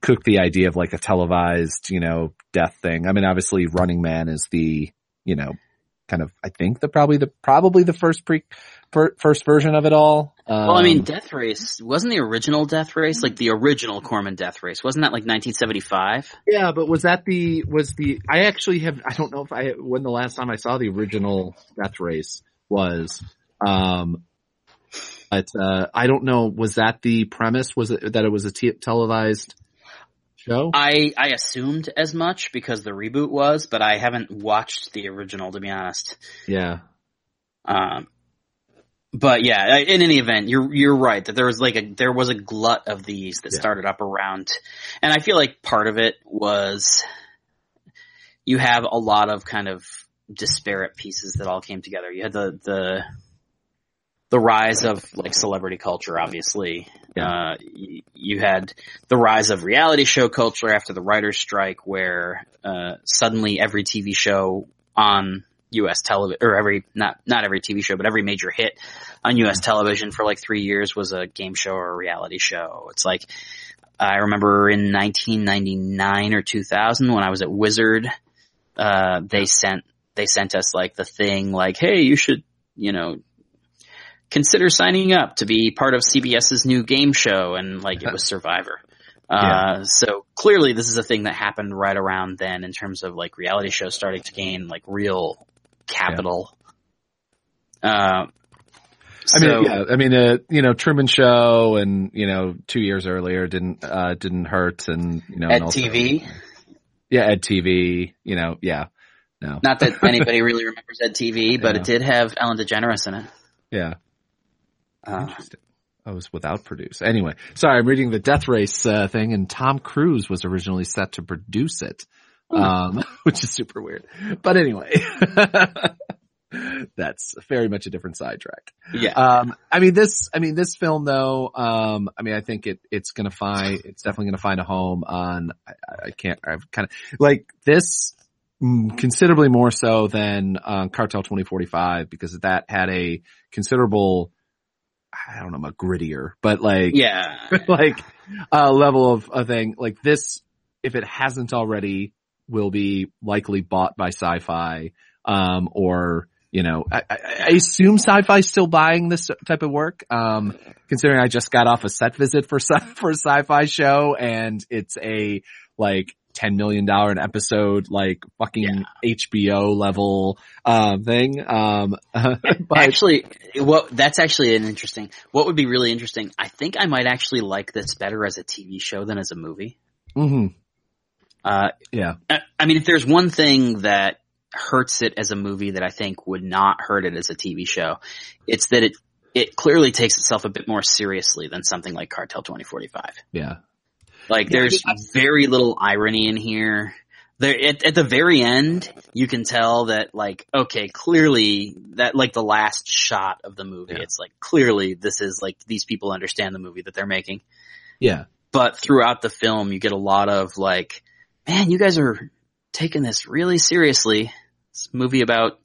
cooked the idea of like a televised you know death thing. I mean obviously running man is the you know kind of i think the probably the probably the first pre first version of it all um, well, I mean, Death Race wasn't the original Death Race like the original Corman Death Race? Wasn't that like 1975? Yeah, but was that the was the I actually have I don't know if I when the last time I saw the original Death Race was um but uh I don't know was that the premise was it that it was a t- televised show? I I assumed as much because the reboot was, but I haven't watched the original to be honest. Yeah. Um, but yeah, in any event, you're you're right that there was like a there was a glut of these that Yeah. started up around, and I feel like part of it was you have a lot of kind of disparate pieces that all came together. You had the the the rise of like celebrity culture, obviously. Uh, y- you had the rise of reality show culture after the writer's strike, where uh, suddenly every TV show on U.S. television, or every not not every TV show, but every major hit on U.S. television for like three years was a game show or a reality show. It's like I remember in 1999 or 2000 when I was at Wizard, uh, they sent they sent us like the thing like, hey, you should you know consider signing up to be part of CBS's new game show, and like it was Survivor. Uh, so clearly this is a thing that happened right around then in terms of like reality shows starting to gain like real capital. Uh, I mean, yeah, I mean, uh, you know, Truman Show and, you know, two years earlier didn't, uh, didn't hurt and, you know, at and also- TV, Yeah, Ed TV, you know, yeah. No. not that anybody really remembers Ed TV, but Yeah. it did have Ellen DeGeneres in it. Yeah. Uh, Interesting. I was without produce. Anyway, sorry, I'm reading the Death Race uh, thing, and Tom Cruise was originally set to produce it, um, which is super weird. But anyway, that's very much a different sidetrack. yeah. Um, I mean this. I mean this film, though. Um, I mean, I think it it's gonna find it's definitely gonna find a home on. I, I can't. I've kind of like this mm, considerably more so than uh, Cartel 2045 because that had a considerable. I don't know, a grittier, but like yeah. like uh level of a thing like this if it hasn't already will be likely bought by sci-fi um or you know I, I assume sci-fi still buying this type of work um considering I just got off a set visit for sci- for a sci-fi show and it's a like ten million dollar an episode like fucking HBO level um thing um but actually, what that's actually an interesting. What would be really interesting? I think I might actually like this better as a TV show than as a movie. mhm, Uh, yeah I I mean, if there's one thing that hurts it as a movie that I think would not hurt it as a TV show, it's that it it clearly takes itself a bit more seriously than something like Cartel 2045. yeah Like there's very little irony in here. There at, at the very end, you can tell that like okay, clearly that like the last shot of the movie, Yeah. it's like clearly this is like these people understand the movie that they're making. yeah But throughout the film, you get a lot of like, man, you guys are taking this really seriously. This movie about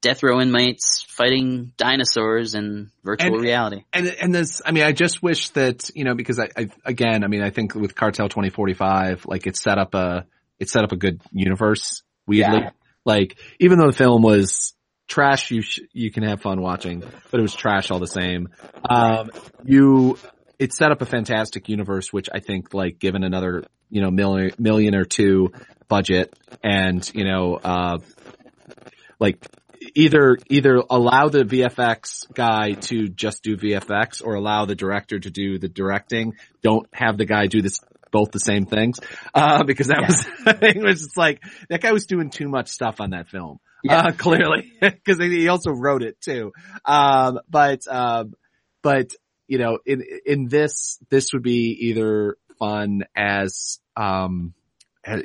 death row inmates fighting dinosaurs in virtual And- reality. and and this i mean i just wish that you know because I, I again i mean i think with cartel 2045 like it set up a it set up a good universe weirdly Yeah. like even though the film was trash you sh- you can have fun watching but it was trash all the same um you it set up a fantastic universe, which I think like given another, you know, million, million or two budget and, you know, uh, like either, either allow the VFX guy to just do VFX or allow the director to do the directing. Don't have the guy do this both the same things. Uh, because that Yeah. was, it was just like, that guy was doing too much stuff on that film. Yeah. Uh, clearly, because he also wrote it too. Um, but, um, but you know, in in this, this would be either fun as, um,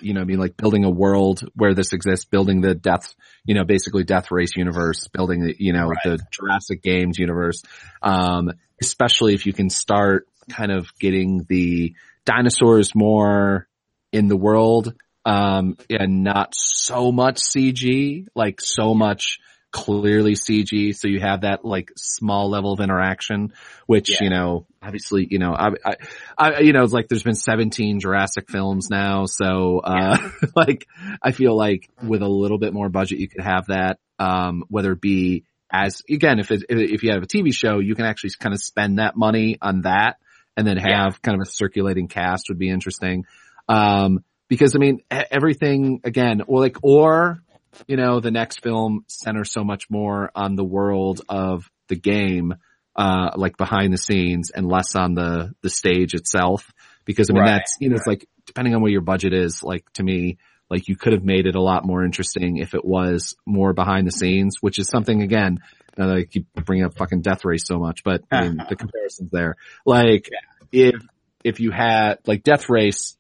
you know, I mean, like building a world where this exists, building the death, you know, basically death race universe, building the, you know, Right. the Jurassic Games universe. Um, especially if you can start kind of getting the dinosaurs more in the world, um, and not so much CG, like so much clearly CG. So you have that like small level of interaction, which, Yeah. you know, obviously, you know, I, I, I, you know, it's like there's been 17 Jurassic films now. So, uh, like I feel like with a little bit more budget, you could have that, um, whether it be as, again, if it, if you have a TV show, you can actually kind of spend that money on that and then have Yeah. kind of a circulating cast would be interesting. Um, because I mean, everything again, or like, or, you know, the next film centers so much more on the world of the game, uh, like behind the scenes and less on the, the stage itself. Because I mean, Right, that's, you know, it's like, depending on what your budget is, like to me, like you could have made it a lot more interesting if it was more behind the scenes, which is something again, now that I keep bringing up fucking Death Race so much, but I mean, the comparison's there. Like, if, if you had, like Death Race,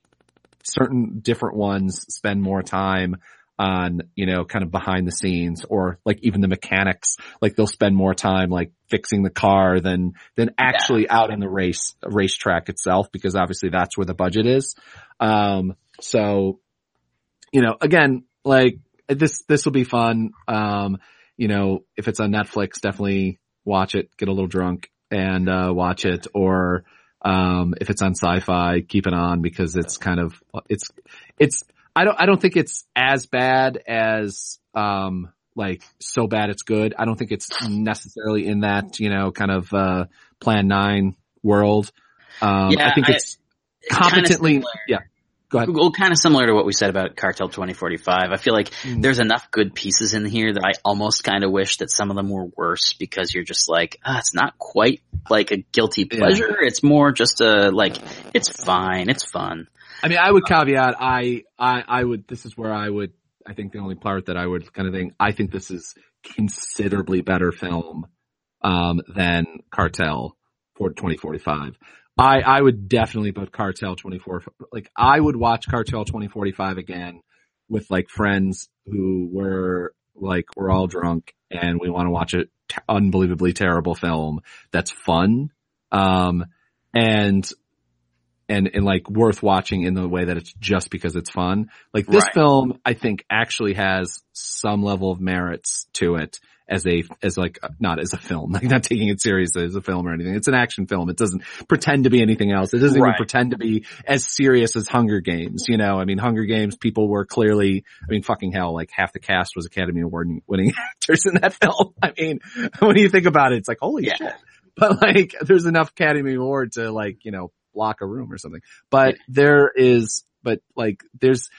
certain different ones spend more time on, you know, kind of behind the scenes or like even the mechanics, like they'll spend more time like fixing the car than, than actually out in the race, racetrack itself, because obviously that's where the budget is. Um, so, you know, again, like this, this will be fun. Um, you know, if it's on Netflix, definitely watch it, get a little drunk and, uh, watch it or, um, if it's on sci-fi, keep it on because it's kind of, it's, it's, I don't, I don't think it's as bad as, um, like so bad it's good. I don't think it's necessarily in that, you know, kind of, uh, plan nine world. Um, Yeah, I think I- it's It's competently, similar. yeah. Go ahead. Well, kind of similar to what we said about Cartel 2045. I feel like Mm. there's enough good pieces in here that I almost kind of wish that some of them were worse because you're just like, ah, it's not quite like a guilty Yeah. pleasure. It's more just a like, it's fine, it's fun. I mean, I would caveat, I, I, I would, this is where I would, I think the only part that I would kind of think, I think this is considerably better film, um, than Cartel for 2045. I, I would definitely put Cartel 24, like I would watch Cartel 2045 again with like friends who were like, we're all drunk and we want to watch a t- unbelievably terrible film that's fun. Um, and and and like worth watching in the way that it's just because it's fun. Like this Right. film, I think actually has some level of merits to it as a as like not as a film, like not taking it seriously as a film or anything. It's an action film. It doesn't pretend to be anything else. It doesn't even pretend to be as serious as Hunger Games. You know, I mean, Hunger Games people were clearly, I mean, fucking hell, like half the cast was Academy Award winning actors in that film. I mean, when you think about it, it's like holy Yeah. shit. But like, there's enough Academy Award to like, you know, block a room or something. But there is, but like, there's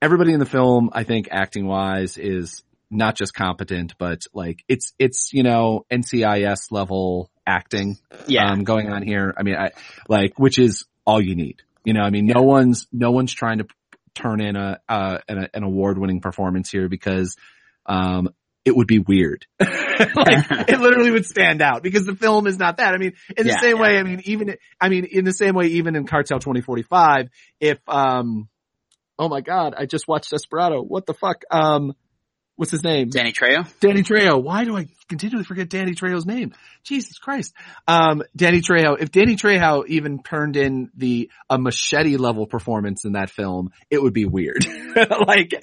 everybody in the film, I think acting wise is not just competent, but like it's, it's, you know, NCIS level acting, Yeah. um, going on here. I mean, I like, which is all you need. You know, I mean, no one's, no one's trying to turn in a, uh, an, an award winning performance here because, um, it would be weird. like it literally would stand out because the film is not that. I mean, in the Yeah, same yeah. way, I mean, even, I mean, in the same way, even in Cartel 2045, if, um, oh my God, I just watched Desperado. What the fuck? Um, what's his name? Danny Trejo? Danny Trejo. Why do I continually forget Danny Trejo's name? Jesus Christ. Um, Danny Trejo. If Danny Trejo even turned in the a machete level performance in that film, it would be weird. like,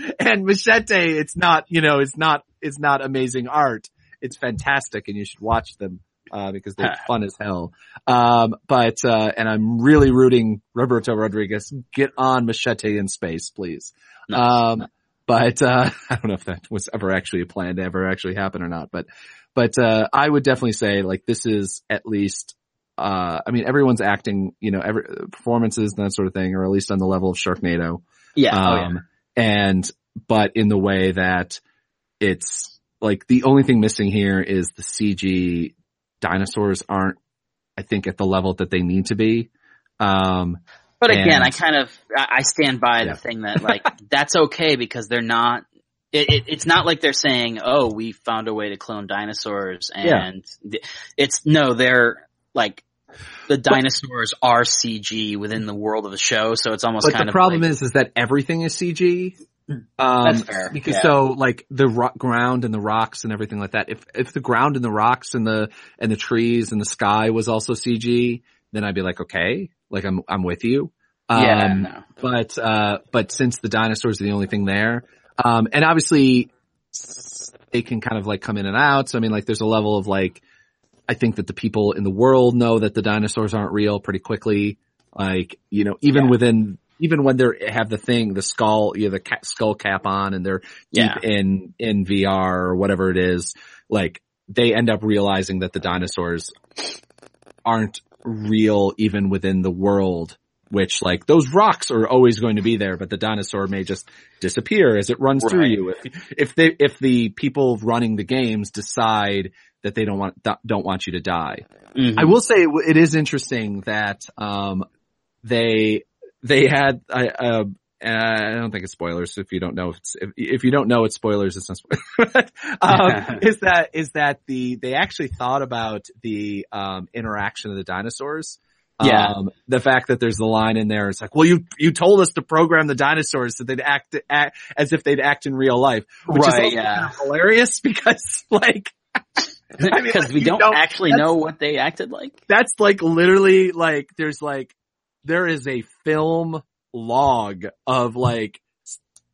and machete, it's not, you know, it's not, it's not amazing art. It's fantastic, and you should watch them. Uh, because they're fun as hell. Um, but, uh, and I'm really rooting Roberto Rodriguez, get on Machete in space, please. No. Um, but, uh, I don't know if that was ever actually a plan to ever actually happen or not, but, but, uh, I would definitely say like this is at least uh, I mean, everyone's acting, you know, every performances and that sort of thing, or at least on the level of Sharknado. Yeah. oh, yeah. And, but in the way that it's like the only thing missing here is the CG dinosaurs aren't, I think, at the level that they need to be. Um, But again, And- I kind of I stand by Yeah. the thing that like that's okay because they're not. It, it, it's not like they're saying, "Oh, we found a way to clone dinosaurs," and th- it's no, they're like the dinosaurs are CG within the world of the show, so it's almost but kind the of problem like, is, is that everything is CG. Um, That's fair, Because yeah. so like the ro- ground and the rocks and everything like that. If if the ground and the rocks and the and the trees and the sky was also CG, then I'd be like, okay, like I'm I'm with you. yeah, Um, no. but uh but since the dinosaurs are the only thing there um and obviously they can kind of like come in and out so i mean like there's a level of like i think that the people in the world know that the dinosaurs aren't real pretty quickly like you know even Yeah. within even when they have the thing the skull you know the ca- skull cap on and they're deep Yeah. in in vr or whatever it is like they end up realizing that the dinosaurs aren't real even within the world which like those rocks are always going to be there, but the dinosaur may just disappear as it runs through you. If, if they, if the people running the games decide that they don't want, don't want you to die. Mhm. I will say it is interesting that, um, they, they had, I, uh, I don't think it's spoilers if you don't know if it's, if, if you don't know it's spoilers, it's not spoilers. um, is that, is that the, they actually thought about the, um, interaction of the dinosaurs. Yeah. Um, the fact that there's the line in there, it's like, well, you, you told us to program the dinosaurs so they'd act, act as if they'd act in real life, which is Right, also yeah. kind of hilarious because like, I mean, because like, we don't, don't- actually know what they acted like. that's like literally like there's like there is a film log of like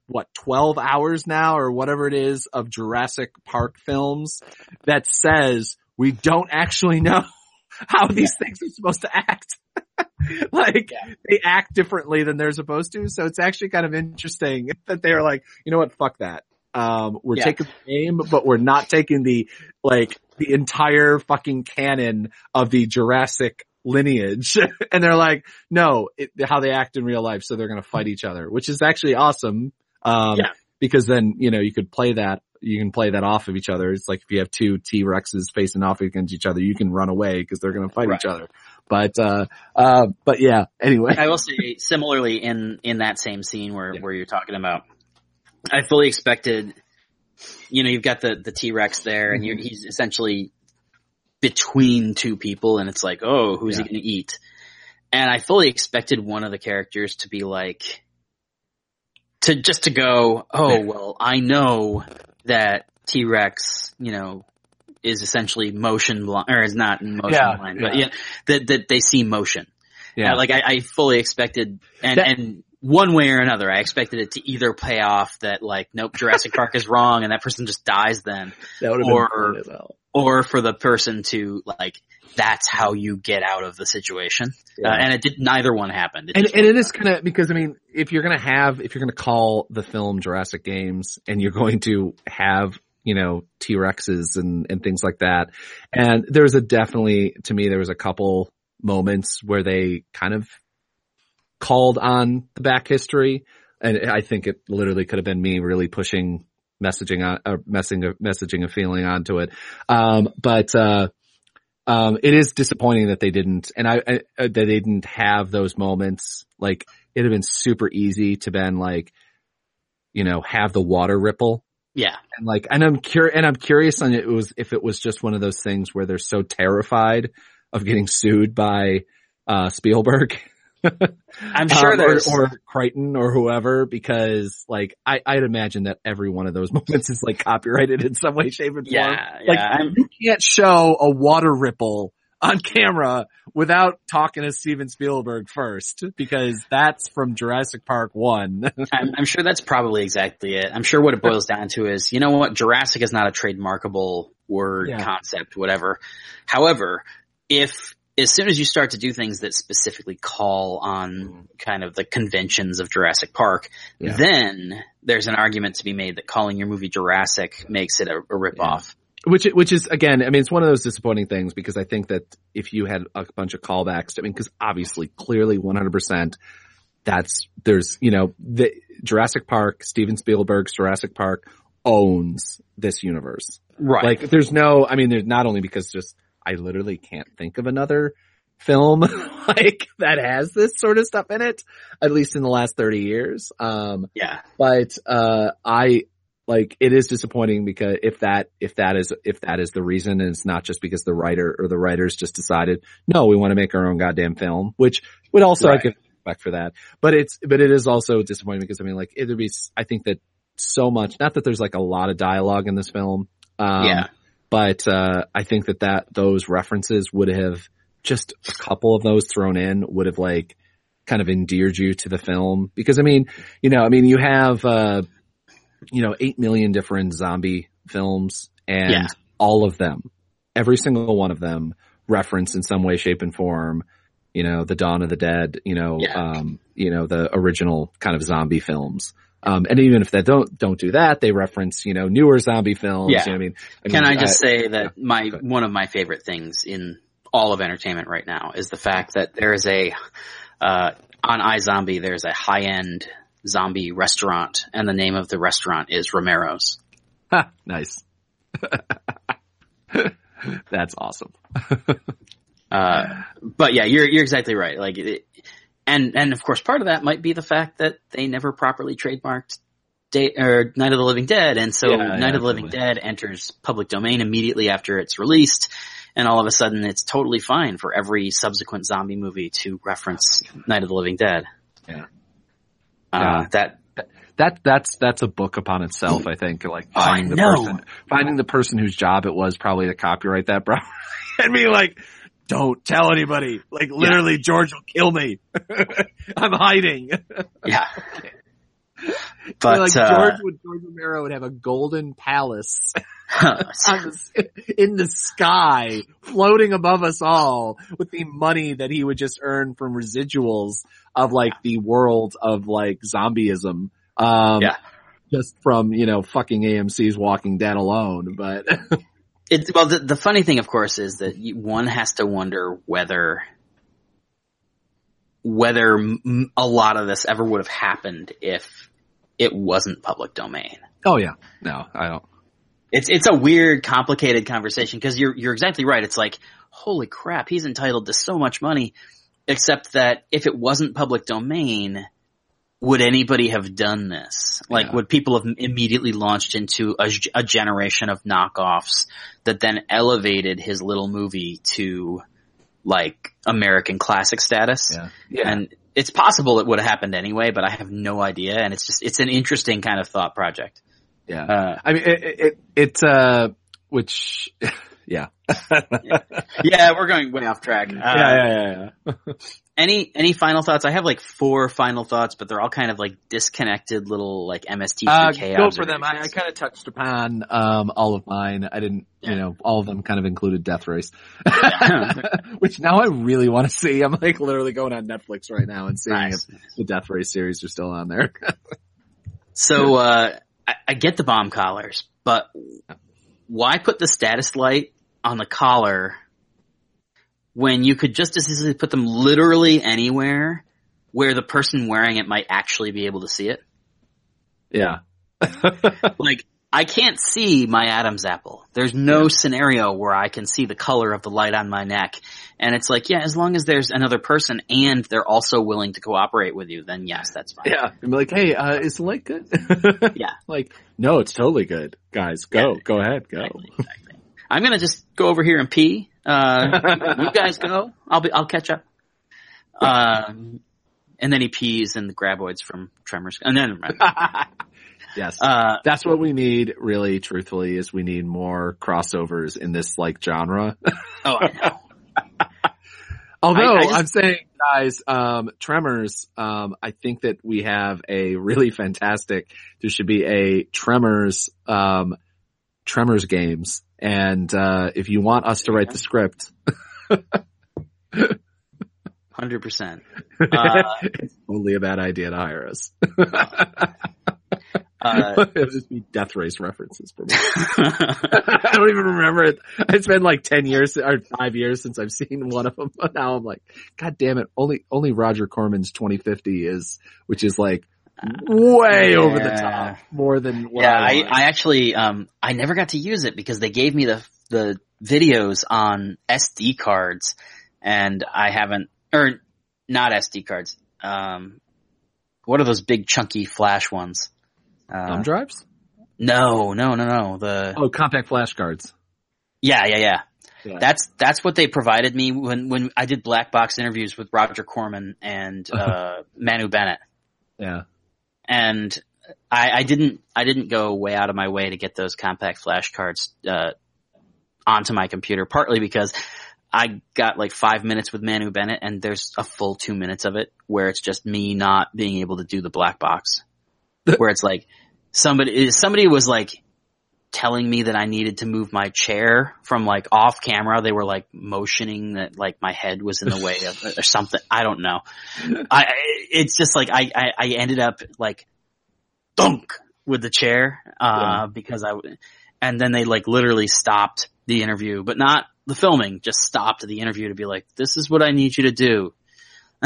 what 12 hours now or whatever it is of Jurassic Park films that says we don't actually know how these things are supposed to act. like Yeah. they act differently than they're supposed to. So it's actually kind of interesting that they're like, you know what, fuck that. Um, we're Yeah. taking the name, but we're not taking the, like, the entire fucking canon of the Jurassic lineage. and they're like, no, it, how they act in real life. So they're going to fight each other, which is actually awesome. Um, Yeah. because then, you know, you could play that, you can play that off of each other. It's like if you have two T-Rexes facing off against each other, you can run away because they're going to fight Right. each other. But, uh, uh, but yeah, anyway. I will say similarly in in that same scene where Yeah. where you're talking about, I fully expected. You know, you've got the the T Rex there, and you're, Mm-hmm. he's essentially between two people, and it's like, oh, who's Yeah. he going to eat? And I fully expected one of the characters to be like, to just to go, oh well, I know that T Rex, you know, is essentially motion blind, or is not in motion Yeah, blind, but yeah. yeah, that that they see motion. Yeah. Uh, like I, I fully expected, and That- and one way or another, I expected it to either pay off that like, nope, Jurassic Park is wrong, and that person just dies then, that would or- as well. or for the person to like, that's how you get out of the situation, Yeah. uh, and it did. Neither one happened. It and just and it worked is kind of because I mean, if you're gonna have, if you're gonna call the film Jurassic Games, and you're going to have, you know, T Rexes and and things like that, and there's a definitely to me there was a couple moments where they kind of called on the back history, and I think it literally could have been me really pushing messaging on, uh, messing messaging a feeling onto it, um, but. uh um, it is disappointing that they didn't, and I, I uh, that they didn't have those moments. Like it'd have been super easy to been like, you know, have the water ripple Yeah, and like, and I'm curious, and I'm curious on it was if it was just one of those things where they're so terrified of getting sued by uh Spielberg. I'm sure Um, or, there's. or Crichton or whoever, because like I, I'd imagine that every one of those moments is like copyrighted in some way, shape, and form. yeah, Like yeah. You can't show a water ripple on camera without talking to Steven Spielberg first, because that's from Jurassic Park one. I'm, I'm sure that's probably exactly it. I'm sure what it boils down to is, you know what, Jurassic is not a trademarkable word, Yeah. concept, whatever. However, if as soon as you start to do things that specifically call on mm-hmm. kind of the conventions of Jurassic Park, Yeah. then there's an argument to be made that calling your movie Jurassic makes it a, a ripoff. which which is again, I mean, it's one of those disappointing things because I think that if you had a bunch of callbacks, I mean, because obviously, clearly, one hundred percent, that's there's you know the Jurassic Park, Steven Spielberg's Jurassic Park owns this universe. Right. Like, there's no, I mean, there's not only because just I literally can't think of another film like that has this sort of stuff in it, at least in the last 30 years. Um, yeah. but, uh, I, like, it is disappointing because if that, if that is, if that is the reason and it's not just because the writer or the writers just decided, no, we want to make our own goddamn film, which would also, Right. I could respect for that. But it's, but it is also disappointing because I mean, like, it'd be, I think that so much, not that there's like a lot of dialogue in this film. Um, Yeah. But, uh, I think that that, those references would have just a couple of those thrown in would have like kind of endeared you to the film because I mean, you know, I mean, you have, uh, you know, 8 million different zombie films and Yeah. all of them, every single one of them reference in some way, shape and form, you know, the Dawn of the Dead, you know, Yeah. um, you know, the original kind of zombie films. Um, and even if they don't, don't do that, they reference, you know, newer zombie films. Yeah. You know I mean, I Can I just say that yeah, my one of my favorite things in all of entertainment right now is the fact that there is a uh, on iZombie there's a high end zombie restaurant and the name of the restaurant is Romero's. Ha, nice. That's awesome. Uh, but yeah, you're you're exactly right. Like, it, and and of course, part of that might be the fact that they never properly trademarked Day or Night of the Living Dead, and so Yeah, Night yeah, of the Living totally. Dead enters public domain immediately after it's released, and all of a sudden, it's totally fine for every subsequent zombie movie to reference Night of the Living Dead. Yeah. Uh, Yeah. that That that's that's a book upon itself. I think like Oh, finding the person, finding the person whose job it was probably to copyright that, bro, and being like, "Don't tell anybody." Like literally, George will kill me. I'm hiding. yeah. But like uh, George would, George Romero would have a golden palace the, in the sky, floating above us all, with the money that he would just earn from residuals of like the world of like zombieism. Um, Yeah. just from you know fucking AMC's Walking Dead alone, but It, well, the, the funny thing, of course, is that you, one has to wonder whether whether m- a lot of this ever would have happened if it wasn't public domain. oh yeah, no, I don't. It's it's a weird, complicated conversation because you're you're exactly right. It's like, holy crap, he's entitled to so much money. Except that if it wasn't public domain, would anybody have done this? Like, Yeah. would people have immediately launched into a generation of knockoffs that then elevated his little movie to like American classic status? Yeah, yeah, And it's possible it would have happened anyway, but I have no idea. And it's just, it's an interesting kind of thought project. yeah. Uh, I mean, it, it, it, it uh, which, yeah, yeah, we're going way off track. Uh, yeah, yeah. Any any final thoughts? I have like four final thoughts, but they're all kind of like disconnected little like MST3K. Uh, go for them. I, I kind of touched upon um, all of mine. I didn't, you know, all of them kind of included Death Race, Yeah. which now I really want to see. I'm like literally going on Netflix right now and seeing Nice. if the Death Race series are still on there. So uh, I, I get the bomb collars, but why put the status light on the collar when you could just as easily put them literally anywhere where the person wearing it might actually be able to see it? yeah, Like, I can't see my Adam's apple. There's no scenario where I can see the color of the light on my neck. And it's like, yeah, as long as there's another person and they're also willing to cooperate with you, then yes, that's fine. yeah. I'm like, hey, uh, is the light good? Yeah. Like, no, it's totally good, guys. Go, Yeah. go ahead, go. Exactly, exactly. I'm gonna just go over here and pee. Uh, you guys go. I'll be, I'll catch up. Um, and then he pees and the graboids from Tremors. And then, yes. uh, That's what we need, really, truthfully, is we need more crossovers in this like genre. oh, I know. Although I I'm saying, guys, um, Tremors, um, I think that we have a really fantastic. There should be a Tremors, um, Tremors games, and uh, if you want us to write the script, Hundred percent. Uh, it's totally a bad idea to hire us. Uh, It'll just be death race references for me. I don't even remember it. It's been like 10 years or five years since I've seen one of them. But now I'm like, God damn it. Only, only Roger Corman's 2050 is, which is like way over the top more than what yeah, I, I. I actually, um, I never got to use it because they gave me the, the videos on SD cards and I haven't, or not SD cards. Um, what are those big chunky flash ones? Uh, Thumb drives? no, no, no, no. The, Oh, compact flash cards. yeah, yeah, yeah. Yeah. That's, that's what they provided me when, when I did black box interviews with Roger Corman and, uh, Manu Bennett. Yeah. And I, I didn't I didn't go way out of my way to get those compact flash cards uh, onto my computer. Partly because I got like five minutes with Manu Bennett, and there's a full two minutes of it where it's just me not being able to do the black box, where it's like somebody somebody was like telling me that I needed to move my chair from like off camera. They were like motioning that like my head was in the way of or something. I don't know. I- it's just like I, I, I ended up like dunk with the chair, uh, because I and then they like literally stopped the interview, but not the filming, just stopped the interview to be like, this is what I need you to do.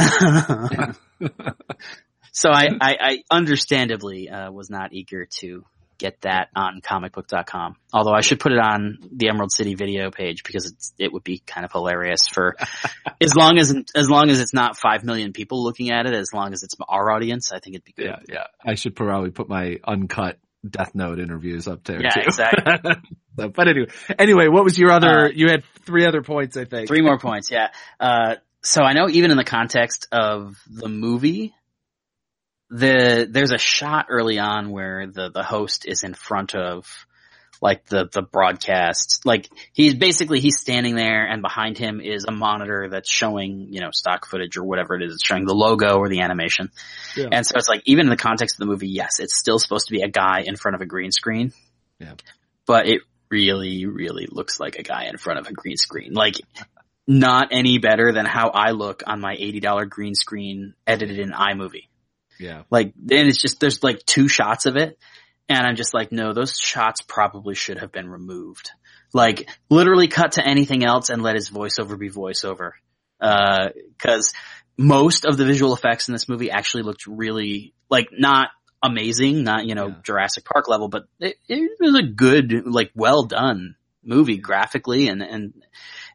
so I, I, I understandably, uh, was not eager to get that on comicbook.com. Although I should put it on the Emerald City video page because it's, it would be kind of hilarious for as long as, as long as it's not 5 million people looking at it, as long as it's our audience, I think it'd be good. Yeah. Yeah. I should probably put my uncut Death Note interviews up there Yeah, too. exactly. So, but anyway, anyway, what was your other, Uh, you had three other points, I think. Three more points, yeah. Uh, so I know even in the context of the movie, the there's a shot early on where the the host is in front of like the the broadcast. Like he's basically he's standing there and behind him is a monitor that's showing, you know, stock footage or whatever it is, it's showing the logo or the animation. Yeah. And so it's like even in the context of the movie, yes, it's still supposed to be a guy in front of a green screen. Yeah. But it really, really looks like a guy in front of a green screen. Like not any better than how I look on my $80 green screen edited in iMovie. Yeah. Like, then it's just, there's like two shots of it. And I'm just like, no, those shots probably should have been removed. Like, literally cut to anything else and let his voiceover be voiceover. Uh, cause most of the visual effects in this movie actually looked really, like, not amazing, not, you know, Yeah. Jurassic Park level, but it, it was a good, like, well done movie graphically and, and,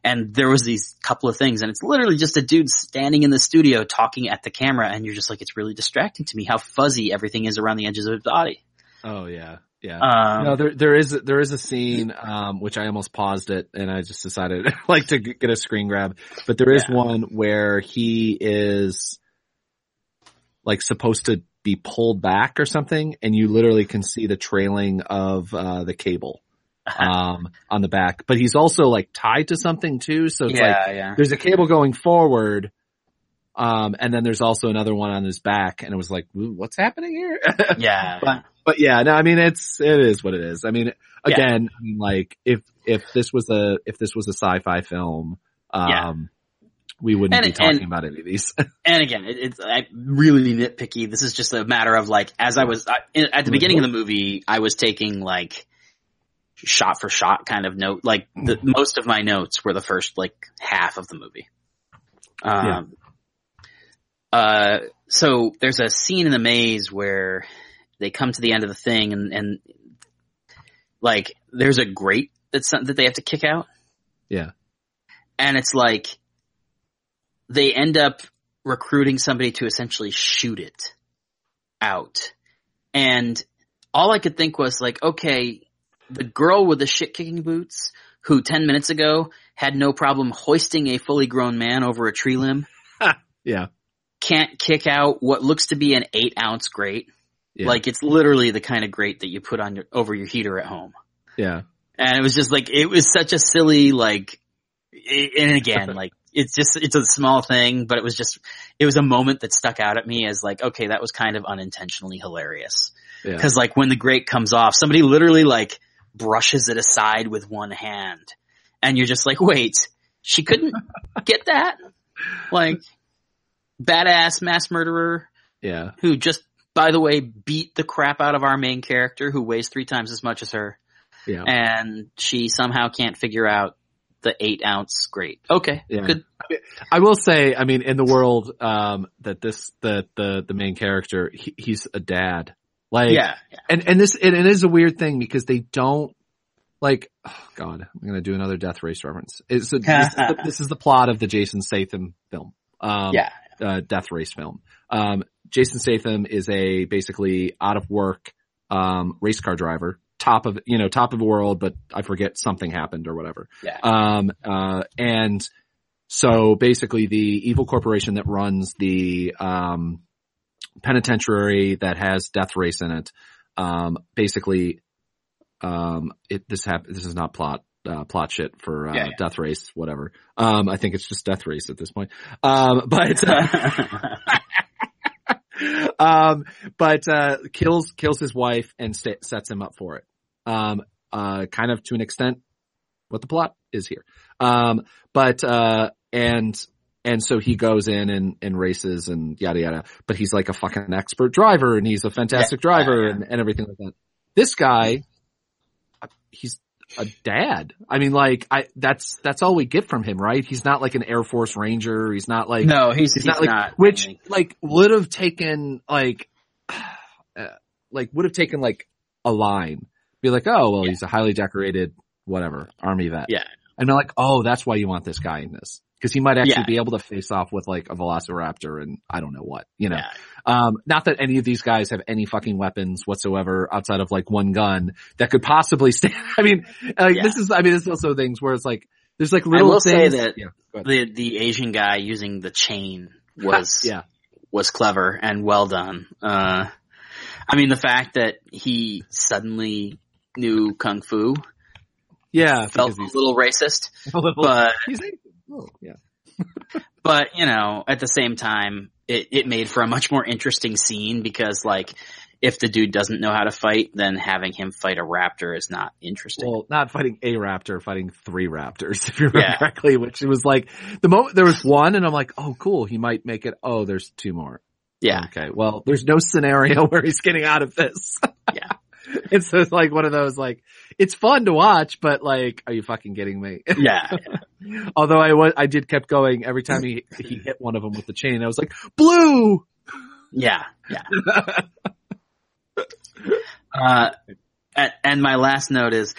and there was these couple of things and it's literally just a dude standing in the studio talking at the camera and you're just like, it's really distracting to me how fuzzy everything is around the edges of his body. Oh yeah. Yeah. Um, no, there there is there is a scene um which I almost paused it and I just decided like to get a screen grab, but there is Yeah. one where he is like supposed to be pulled back or something, and you literally can see the trailing of uh the cable um on the back, but he's also like tied to something too, so it's like yeah, yeah. there's a cable going forward. Um, and then there's also another one on his back, and it was like, what's happening here? Yeah. but but yeah, no, I mean it's it is what it is. I mean, again, I mean, like if if this was a if this was a sci-fi film, um, Yeah. we wouldn't And- be talking and- about any of these. And again, it, it's I'm really nitpicky. This is just a matter of like, as I was I, at the beginning of the movie, I was taking like shot for shot kind of note. Like the, most of my notes were the first like half of the movie. Um, uh, so there's a scene in the maze where they come to the end of the thing and, and like there's a grate that's that they have to kick out. Yeah. And it's like they end up recruiting somebody to essentially shoot it out. And all I could think was like, okay, the girl with the shit kicking boots who 10 minutes ago had no problem hoisting a fully grown man over a tree limb yeah, can't kick out what looks to be an eight ounce grate. yeah, Like it's literally the kind of grate that you put on your, over your heater at home. yeah, And it was just like, it was such a silly, like, and again, like, it's just, it's a small thing, but it was just, it was a moment that stuck out at me as like, okay, that was kind of unintentionally hilarious. yeah. Cause like when the grate comes off, somebody literally like brushes it aside with one hand. And you're just like, wait, she couldn't get that? Like, badass mass murderer yeah. who just by the way, beat the crap out of our main character who weighs three times as much as her. Yeah. And she somehow can't figure out the eight ounce great. Okay. Yeah. Good. I will say, I mean, in the world, um, that this, the, the, the main character, he, he's a dad. Like, yeah. yeah. and, and this, and it is a weird thing because they don't, like, oh God, I'm going to do another death race reference. It's a, this, is the, this is the plot of the Jason Statham film. Um, Yeah. uh, death race film. Um, Jason Statham is a basically out of work, um, race car driver, top of, you know, top of the world, but I forget something happened or whatever. Yeah. Um, uh, and so basically the evil corporation that runs the, um, penitentiary that has death race in it, um, basically, um, it, this hap- this is not plot, uh, plot shit for, uh, Yeah, yeah. death race, whatever. Um, I think it's just death race at this point. Um, but, uh, um, but, uh, kills, kills his wife and sta sets him up for it. Um, uh, kind of to an extent what the plot is here. Um, but, uh, and, and so he goes in and, and races and yada yada, but he's like a fucking expert driver and he's a fantastic Yeah, driver yeah, yeah. And, and everything like that. This guy, he's a dad. I mean, like, I, that's, that's all we get from him, right? He's not like an Air Force Ranger. He's not like, no, he's, He's he's not like, not. which really. like would have taken like, uh, like would have taken like a line, be like, oh well, Yeah. he's a highly decorated whatever army vet. Yeah. and they're like, oh, that's why you want this guy in this because he might actually Yeah. be able to face off with like a Velociraptor and I don't know what, you know. Yeah. Um, not that any of these guys have any fucking weapons whatsoever outside of like one gun that could possibly stand. I mean, like Yeah. this is, I mean, it's also things where it's like, there's like I little will say things. that yeah, the the Asian guy using the chain was yeah, was clever and well done. Uh, I mean, the fact that he suddenly knew kung fu yeah, felt a little racist, a little, but he's Asian. Oh, yeah. but you know, at the same time, it it made for a much more interesting scene because like. If the dude doesn't know how to fight, then having him fight a raptor is not interesting. Well, not fighting a raptor, fighting three raptors, if you remember Yeah. correctly, which it was like the moment there was one and I'm like, oh cool, he might make it. Oh, there's two more. yeah, Okay. Well, there's no scenario where he's getting out of this. Yeah. and so it's like one of those like, it's fun to watch, but like, are you fucking kidding me? yeah, Although I was, I did kept going every time he, he hit one of them with the chain. I was like, blue! yeah, yeah. Uh, and, and my last note is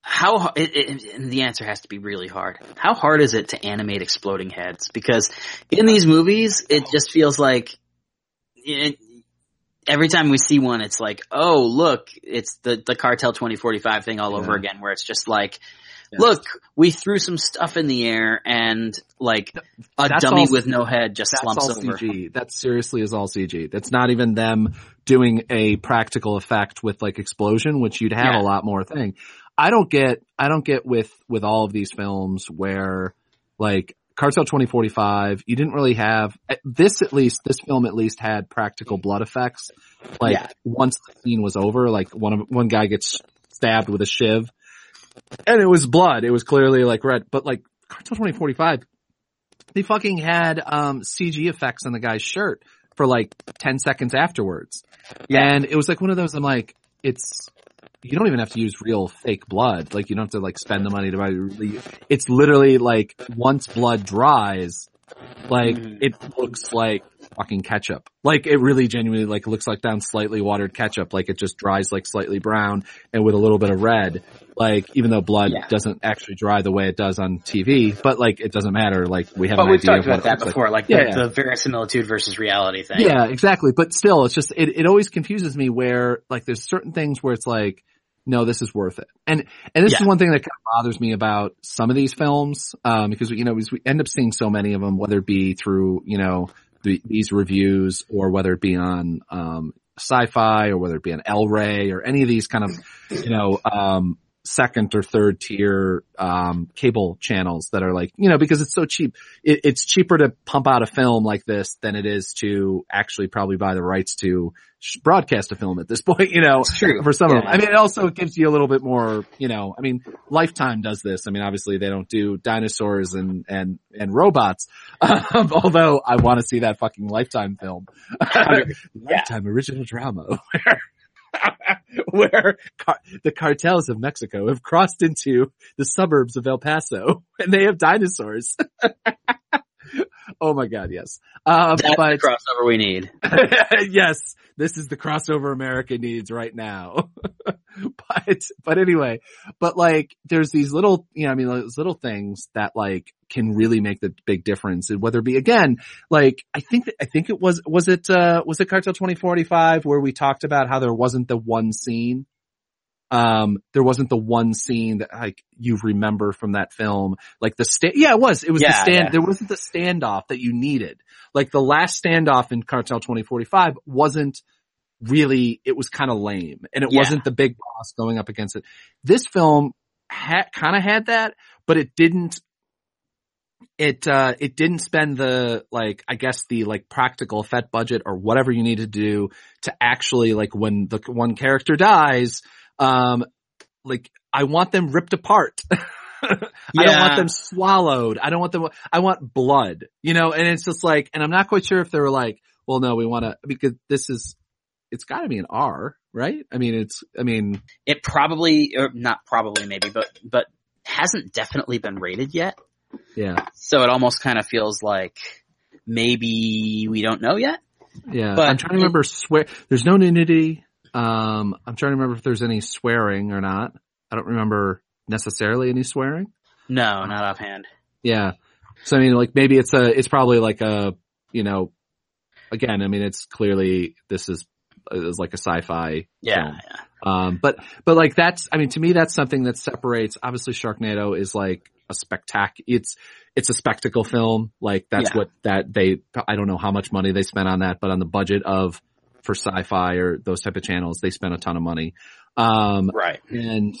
how it, it, and the answer has to be really hard. How hard is it to animate exploding heads? Because in these movies, it just feels like it, every time we see one, it's like, oh look, it's the the cartel twenty forty five thing all over again, where it's just like. Yeah. Look, we threw some stuff in the air and like a That's dummy all- with no head just That's slumps all over. CG. That seriously is all CG. That's not even them doing a practical effect with like explosion, which you'd have Yeah. a lot more thing. I don't get, I don't get with, with all of these films where like Cartel 2045, you didn't really have, eh, this at least, this film at least had practical blood effects. Like Yeah. once the scene was over, like one of, one guy gets stabbed with a shiv and it was blood. It was clearly like red, but like Cartel 2045, they fucking had um CG effects on the guy's shirt for like 10 seconds afterwards. Yeah. And it was like one of those I'm like, it's you don't even have to use real fake blood. Like you don't have to like spend the money to buy it's literally like once blood dries, like Mhm. it looks like fucking ketchup. Like it really genuinely like looks like down slightly watered ketchup. Like it just dries like slightly brown and with a little bit of red. Like even though blood Yeah. doesn't actually dry the way it does on TV, but like it doesn't matter. Like we have But an we've idea talked of about that looks like. before, like, Yeah, the, yeah. the verisimilitude versus reality thing. Yeah, exactly. But still, it's just, it, it always confuses me where, like, there's certain things where it's like, no, this is worth it. And, and this is one thing that kind of bothers me about some of these films, um, because, you know, we we end up seeing so many of them, whether it be through, you know, the, these reviews or whether it be on, um, sci-fi or whether it be on El Rey or any of these kind of, you know, um, second or third tier um, cable channels that are like you know because it's so cheap. It, it's cheaper to pump out a film like this than it is to actually probably buy the rights to broadcast a film at this point. You know, true. for some Yeah. of them. I mean, it also gives you a little bit more. You know, I mean, Lifetime does this. I mean, obviously they don't do dinosaurs and and and robots. Um, although I want to see that fucking Lifetime film, Lifetime original drama where. car- the cartels of Mexico have crossed into the suburbs of El Paso and they have dinosaurs. oh my god, yes. Uh, That's but the crossover we need. yes, this is the crossover America needs right now. but, but anyway, but like, there's these little, you know, I mean, those little things that like can really make the big difference. And whether it be again, like, I think, that, I think it was, was it, uh, was it Cartel 2045 where we talked about how there wasn't the one scene? Um, there wasn't the one scene that like you remember from that film, like the stand. Yeah, it was. It was the stand. yeah. There wasn't the standoff that you needed like the last standoff in Cartel 2045 wasn't really, it was kind of lame and it Yeah. wasn't the big boss going up against it. This film had, kind of had that, but it didn't, it, uh, it didn't spend the, like, I guess the, like, practical effect budget or whatever you need to do to actually, like, when the one character dies, um, like, I want them ripped apart. I don't want them swallowed. I don't want them, I want blood, you know, and it's just like, and I'm not quite sure if they were like, well, no, we want to, because this is, it's gotta be an R, right? I mean, it's, I mean, It probably, or not probably maybe, but, but hasn't definitely been rated yet. yeah, So it almost kind of feels like maybe we don't know yet. yeah. But I'm trying to remember swear, there's no nudity. Um, I'm trying to remember if there's any swearing or not. I don't remember necessarily any swearing. No, not offhand. Yeah. So I mean, like maybe it's a, it's probably like a, you know, again, I mean, it's clearly this is, is like a sci-fi Yeah. film. yeah. Um, but, but like that's, I mean, to me, that's something that separates, obviously Sharknado is like a spectac, it's, it's a spectacle film. Like that's Yeah. what that they, I don't know how much money they spent on that, but on the budget of, for sci-fi or those type of channels, they spent a ton of money. Um, Right. and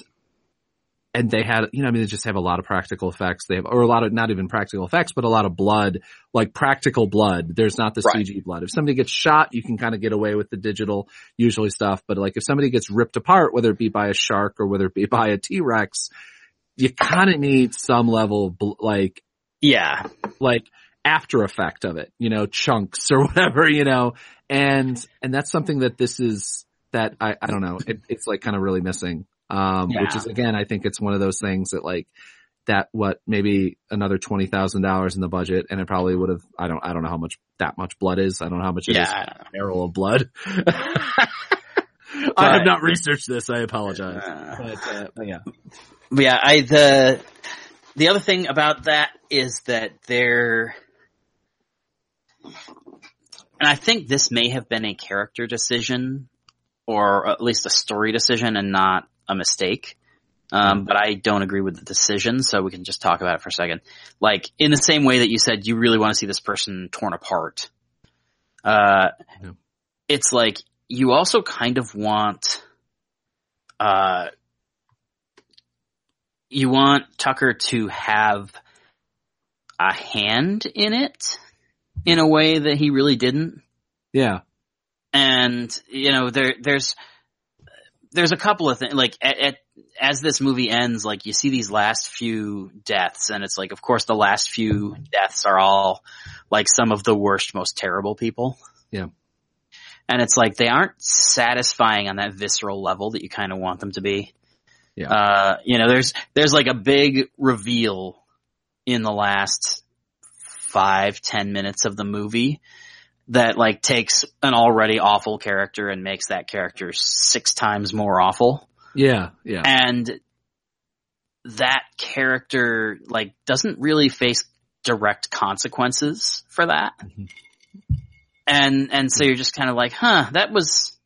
and they had, you know, I mean, they just have a lot of practical effects. They have, or a lot of, not even practical effects, but a lot of blood, like practical blood. There's not the Right. CG blood. If somebody gets shot, you can kind of get away with the digital usually stuff. But like if somebody gets ripped apart, whether it be by a shark or whether it be by a T-Rex, you kind of need some level of bl- like, Yeah. like after effect of it, you know, chunks or whatever, you know, and, and that's something that this is, that I, I don't know, it, it's like kind of really missing. Um, which is again, I think it's one of those things that like, that what maybe another twenty thousand dollars in the budget, and it probably would have. I don't. I don't know how much that much blood is. I don't know how much it is Yeah. a barrel of blood. I have not researched this. I apologize. Uh, But, uh, but yeah, But yeah, I the the other thing about that is that they're and I think this may have been a character decision or at least a story decision and not a mistake. Um, but I don't agree with the decision, so we can just talk about it for a second. Like, in the same way that you said you really want to see this person torn apart, uh, Yeah. it's like you also kind of want, uh, you want Tucker to have a hand in it in a way that he really didn't. yeah, And, you know, there, there's, there's a couple of things, like, at, at, as this movie ends, like, you see these last few deaths, and it's like, of course, the last few deaths are all, like, some of the worst, most terrible people. Yeah. And it's like, they aren't satisfying on that visceral level that you kind of want them to be. Yeah. Uh, you know, there's, there's like a big reveal in the last five, ten minutes of the movie that like takes an already awful character and makes that character six times more awful. yeah, yeah, And that character like doesn't really face direct consequences for that. Mhm. And, and so you're just kind of like, huh, that was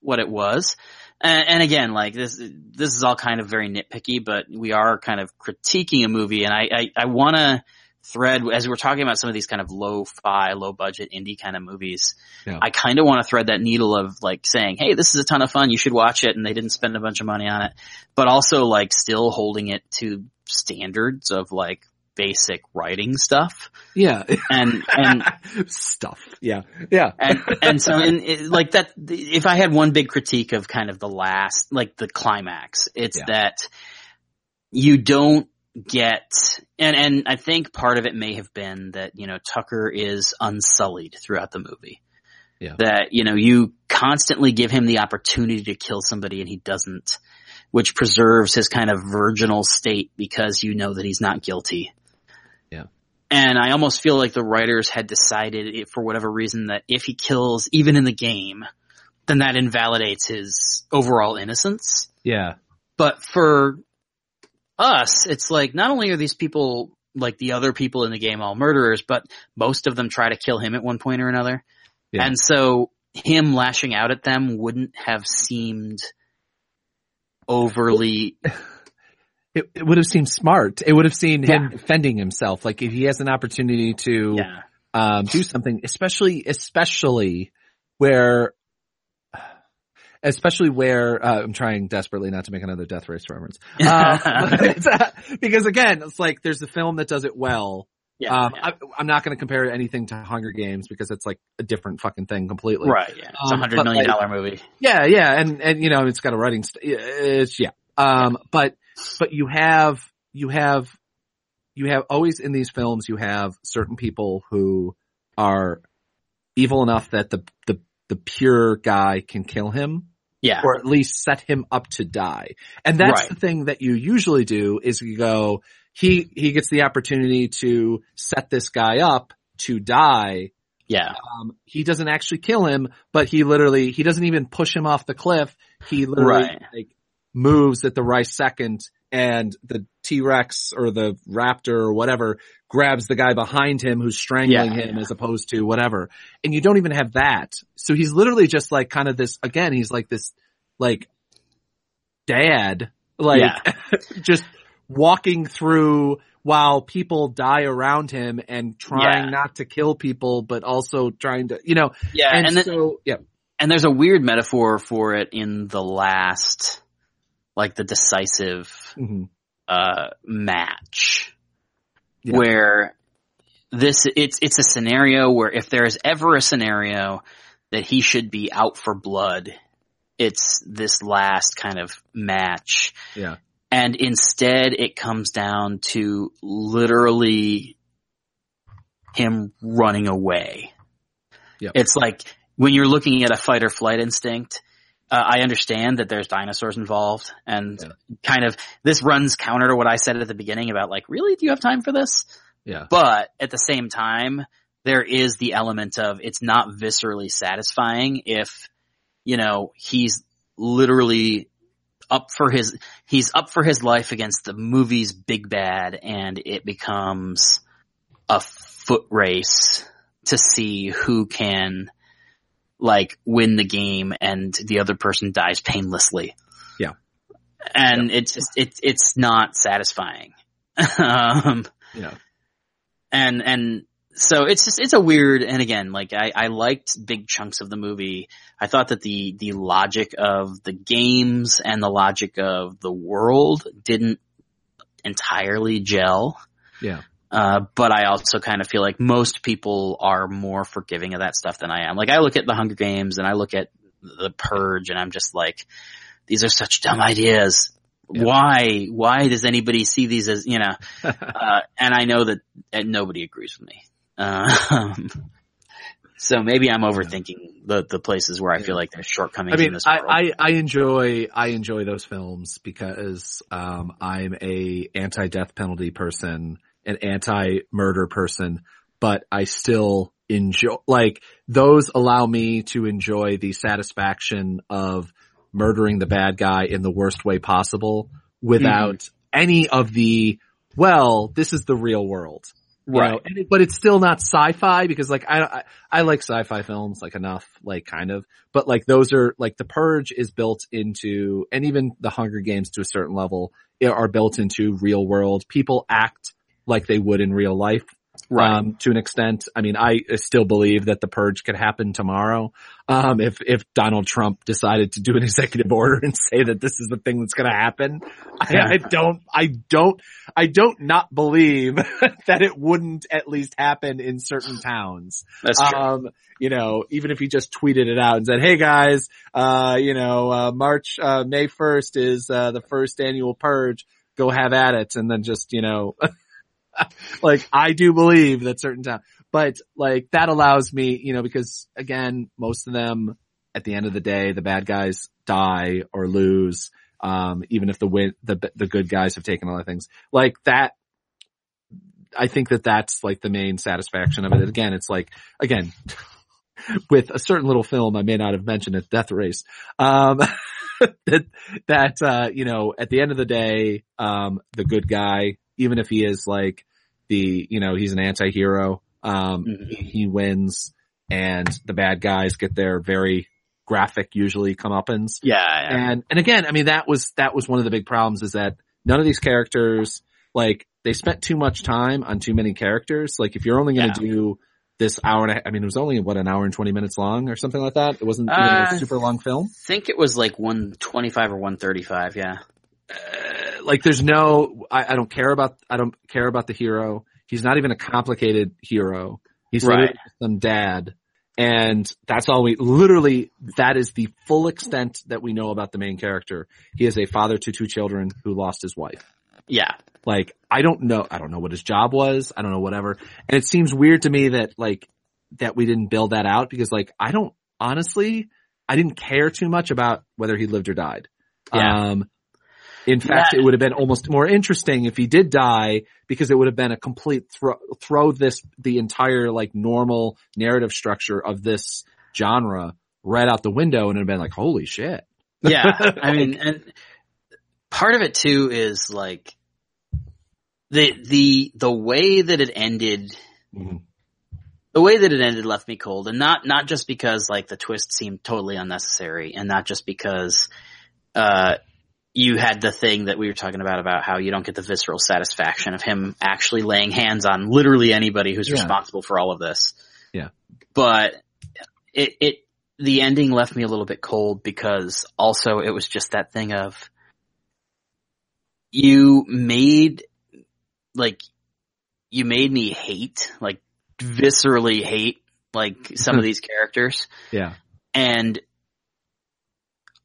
what it was. And, and again, like this, this is all kind of very nitpicky, but we are kind of critiquing a movie and I, I, I want to thread as we're talking about some of these kind of low-fi, low-budget indie kind of movies. Yeah. I kind of want to thread that needle of like saying, "Hey, this is a ton of fun. You should watch it," and they didn't spend a bunch of money on it, but also like still holding it to standards of like basic writing stuff. Yeah. And and Stuff. Yeah. Yeah. and and so in it, like that if i had one big critique of kind of the last like the climax it's Yeah. that you don't get and and i think part of it may have been that you know tucker is unsullied throughout the movie Yeah. that you know you constantly give him the opportunity to kill somebody and he doesn't which preserves his kind of virginal state because you know that he's not guilty Yeah. and I almost feel like the writers had decided it, for whatever reason that if he kills even in the game, then that invalidates his overall innocence. Yeah. But for us, it's like not only are these people like the other people in the game all murderers, but most of them try to kill him at one point or another. Yeah. And so him lashing out at them wouldn't have seemed overly It, it would have seemed smart. It would have seen him defending himself. Like if he has an opportunity to yeah. um, do something, especially especially where especially where uh, I'm trying desperately not to make another Death Race reference. Uh, uh, because again, it's like there's a film that does it well. yeah, Um, yeah. I, I'm not going to compare anything to Hunger Games because it's like a different fucking thing completely. right, yeah. It's a um, hundred million like- movie. Yeah, yeah, and and you know it's got a writing. St- it's yeah. Um, but but you have you have you have always in these films you have certain people who are evil enough that the the the pure guy can kill him Yeah. or at least set him up to die. And that's Right. the thing that you usually do is you go he he gets the opportunity to set this guy up to die Yeah. um, he doesn't actually kill him, but he literally, he doesn't even push him off the cliff. He literally Right. like moves at the right second and the T-Rex or the Raptor or whatever grabs the guy behind him who's strangling Yeah, him yeah. as opposed to whatever. And you don't even have that. So he's literally just like kind of this, again, he's like this, like dad, like Yeah. just walking through while people die around him and trying not to kill people, but also trying to, you know, Yeah. and, And, then, so, yeah, and there's a weird metaphor for it in the last, like the decisive, Mhm. uh, match Yeah. where this, it's, it's a scenario where if there is ever a scenario that he should be out for blood, it's this last kind of match. yeah, And instead it comes down to literally him running away. Yep. It's like when you're looking at a fight or flight instinct, uh, I understand that there's dinosaurs involved and Yeah. kind of this runs counter to what I said at the beginning about like, really, do you have time for this? yeah, But at the same time, there is the element of it's not viscerally satisfying if, you know, he's literally up for his, he's up for his life against the movie's big bad and it becomes a foot race to see who can like win the game and the other person dies painlessly. Yeah. And it's just, it's, it's not satisfying. um, yeah, and and so it's just it's a weird and again like I, I liked big chunks of the movie i thought that the the logic of the games and the logic of the world didn't entirely gel yeah, uh, but I also kind of feel like most people are more forgiving of that stuff than I am. Like I look at the Hunger Games and I look at the Purge and I'm just like, these are such dumb ideas. Yeah. Why, why does anybody see these as, you know, uh, and I know that nobody agrees with me. Um, so maybe I'm overthinking the, the places where I feel like there's shortcomings I in mean, this I. I, I enjoy, I enjoy those films because, um, I'm a anti-death penalty person, an anti-murder person, but I still enjoy, like, those allow me to enjoy the satisfaction of murdering the bad guy in the worst way possible without hmm. any of the, well, this is the real world. You Right. know, it- but it's still not sci-fi because like I, I I like sci-fi films like enough like kind of but like those are like the purge is built into and even the hunger games to a certain level are built into real world people act like they would in real life Right. um, to an extent. I mean, I still believe that the purge could happen tomorrow. Um, if, if Donald Trump decided to do an executive order and say that this is the thing that's going to happen, Yeah. I, I don't, I don't, I don't not believe that it wouldn't at least happen in certain towns. That's true. Um, you know, even if he just tweeted it out and said, "Hey guys, uh, you know, uh, March, uh, May 1st is, uh, the first annual purge. Go have at it." And then just, you know, like I do believe that certain time, but like that allows me, you know, because again, most of them at the end of the day, the bad guys die or lose. Um, even if the win, the, the good guys have taken of things like that. I think that that's like the main satisfaction of it. Again, it's like, again, with a certain little film I may not have mentioned it, Death Race. Um, that, that, uh, you know, at the end of the day, um, the good guy, even if he is like the, you know, he's an anti-hero, um, Mhm. he, he wins and the bad guys get their very graphic, usually comeuppance. yeah, yeah. And, and again, I mean, that was, that was one of the big problems is that none of these characters, like, they spent too much time on too many characters. Like, if you're only going to do this hour and a, I mean, it was only, what, an hour and 20 minutes long or something like that? It wasn't even Uh, a super long film. I think it was like 125 or 135, yeah. Uh, like, there's no, I, I don't care about, I don't care about the hero. He's not even a complicated hero. He's Right. just some dad. And that's all we, literally, that is the full extent that we know about the main character. He is a father to two children who lost his wife. Yeah. Like, I don't know, I don't know what his job was. I don't know whatever. And it seems weird to me that like, that we didn't build that out because like, I don't, honestly, I didn't care too much about whether he lived or died. Yeah. Um, in fact, Yeah. it would have been almost more interesting if he did die because it would have been a complete throw, throw this, the entire like normal narrative structure of this genre right out the window and it'd have been like, holy shit. Yeah. I mean, and part of it too is like the, the, the way that it ended Mhm. the way that it ended left me cold and not not just because like the twist seemed totally unnecessary and not just because uh you had the thing that we were talking about about how you don't get the visceral satisfaction of him actually laying hands on literally anybody who's Yeah. responsible for all of this. Yeah. But it it the ending left me a little bit cold because also it was just that thing of you made like you made me hate like viscerally hate like some of these characters Yeah. and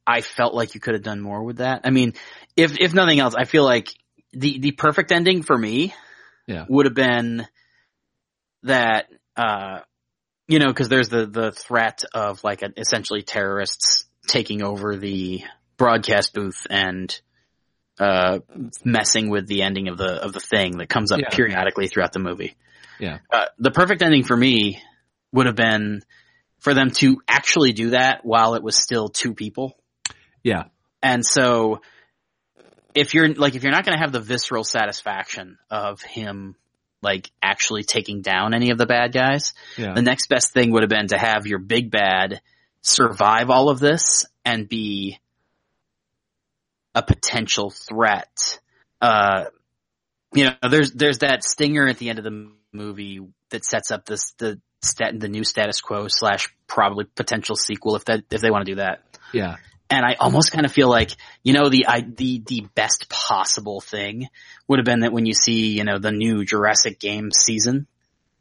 I felt like you could have done more with that. I mean, if if nothing else, I feel like the the perfect ending for me Yeah. would have been that uh you know cuz there's the the threat of like a, essentially terrorists taking over the broadcast booth and uh messing with the ending of the of the thing that comes up Yeah. periodically throughout the movie. Yeah. Uh, the perfect ending for me would have been for them to actually do that while it was still two people. Yeah. And so if you're like if you're not going to have the visceral satisfaction of him like actually taking down any of the bad guys, Yeah. the next best thing would have been to have your big bad survive all of this and be a potential threat. Uh, you know, there's there's that stinger at the end of the movie that sets up this the stat the new status quo slash probably potential sequel if that if they want to do that. Yeah. And I almost kind of feel like, you know, the, I, the, the best possible thing would have been that when you see, you know, the new Jurassic game season,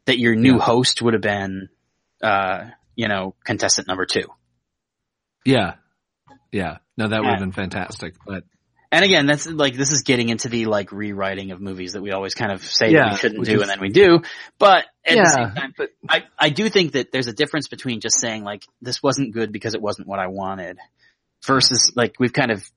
that your new Yeah. host would have been, uh, you know, contestant number two. Yeah. Yeah. No, that would have been fantastic. But And again, that's like, this is getting into the like rewriting of movies that we always kind of say that we shouldn't do is- and then we do. But at Yeah, the same time, but- I, I do think that there's a difference between just saying like, this wasn't good because it wasn't what I wanted versus like, we've kind of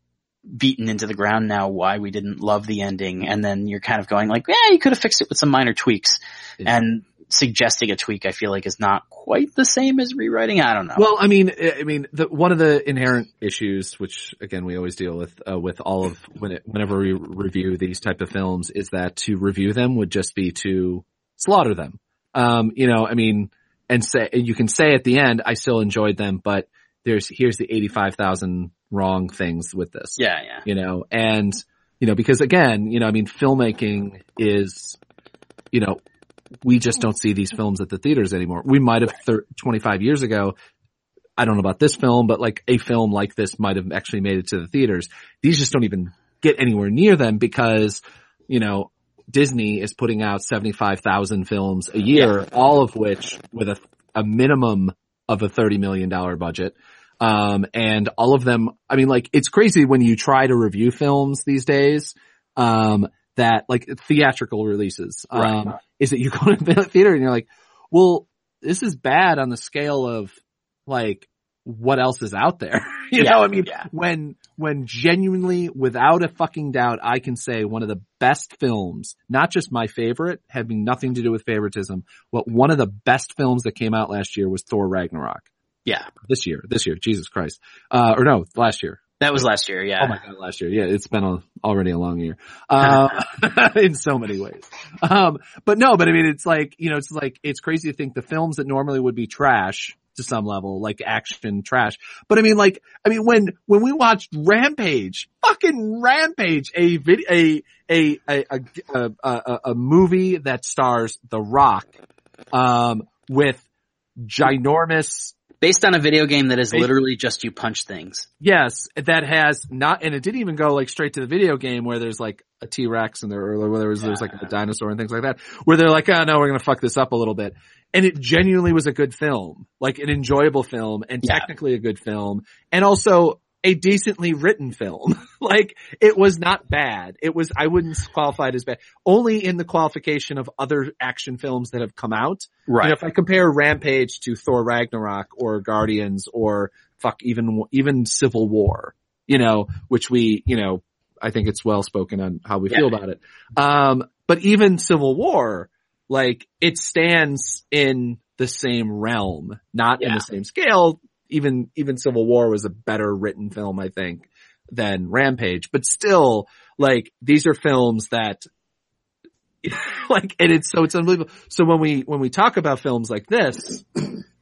beaten into the ground now why we didn't love the ending and then you're kind of going like, yeah, you could have fixed it with some minor tweaks Yeah. and suggesting a tweak I feel like is not quite the same as rewriting. I don't know. Well, I mean, I I mean, the, one of the inherent issues, which again we always deal with uh, with all of when it, whenever we review these type of films, is that to review them would just be to slaughter them. Um, you know, I mean, and say you can say at the end, I still enjoyed them, but there's here's the eighty five thousand wrong things with this. yeah, yeah. you know, and, you know, because again, you know, I mean, filmmaking is, you know, we just don't see these films at the theaters anymore. We might have thir- 25 years ago. I don't know about this film, but like a film like this might have actually made it to the theaters. These just don't even get anywhere near them because, you know, Disney is putting out 75,000 films a year, all of which with a, a minimum of a $30 million budget. Um, and all of them, I mean, like, it's crazy when you try to review films these days, um, that like theatrical releases, um, Right. is that you go to the theater and you're like, well, this is bad on the scale of like what else is out there. you Yeah, know, I mean, yeah. when, when genuinely without a fucking doubt, I can say one of the best films, not just my favorite, having nothing to do with favoritism, but one of the best films that came out last year was Thor Ragnarok. Yeah. This year, this year, Jesus Christ. Uh, or no, last year. That was last year. Yeah. Oh my god, last year. Yeah, it's been a, already a long year. Um, in so many ways. Um, but no, but I mean, it's like, you know, it's like, it's crazy to think the films that normally would be trash to some level, like action trash. But I mean, like, I mean, when, when we watched Rampage, fucking Rampage, a video, a, a, a, a, a, a, a movie that stars The Rock, um, with ginormous Based on a video game that is literally just you punch things. Yes, that has not, and it didn't even go like straight to the video game where there's like a T-Rex and there, or where there was, there's like a dinosaur and things like that, where they're like, oh no, we're gonna fuck this up a little bit. And it genuinely was a good film, like an enjoyable film and Yeah. technically a good film and also a decently written film. like it was not bad. It was, I wouldn't qualify it as bad. Only in the qualification of other action films that have come out. You know, if I compare Rampage to Thor Ragnarok or Guardians or fuck even even Civil War, you know, which we, you know, I think it's well spoken on how we feel about it. Um, but even Civil War, like it stands in the same realm, not in the same scale. Even even Civil War was a better written film, I think, than Rampage, but still, like these are films that like and it's so it's unbelievable. So when we when we talk about films like this,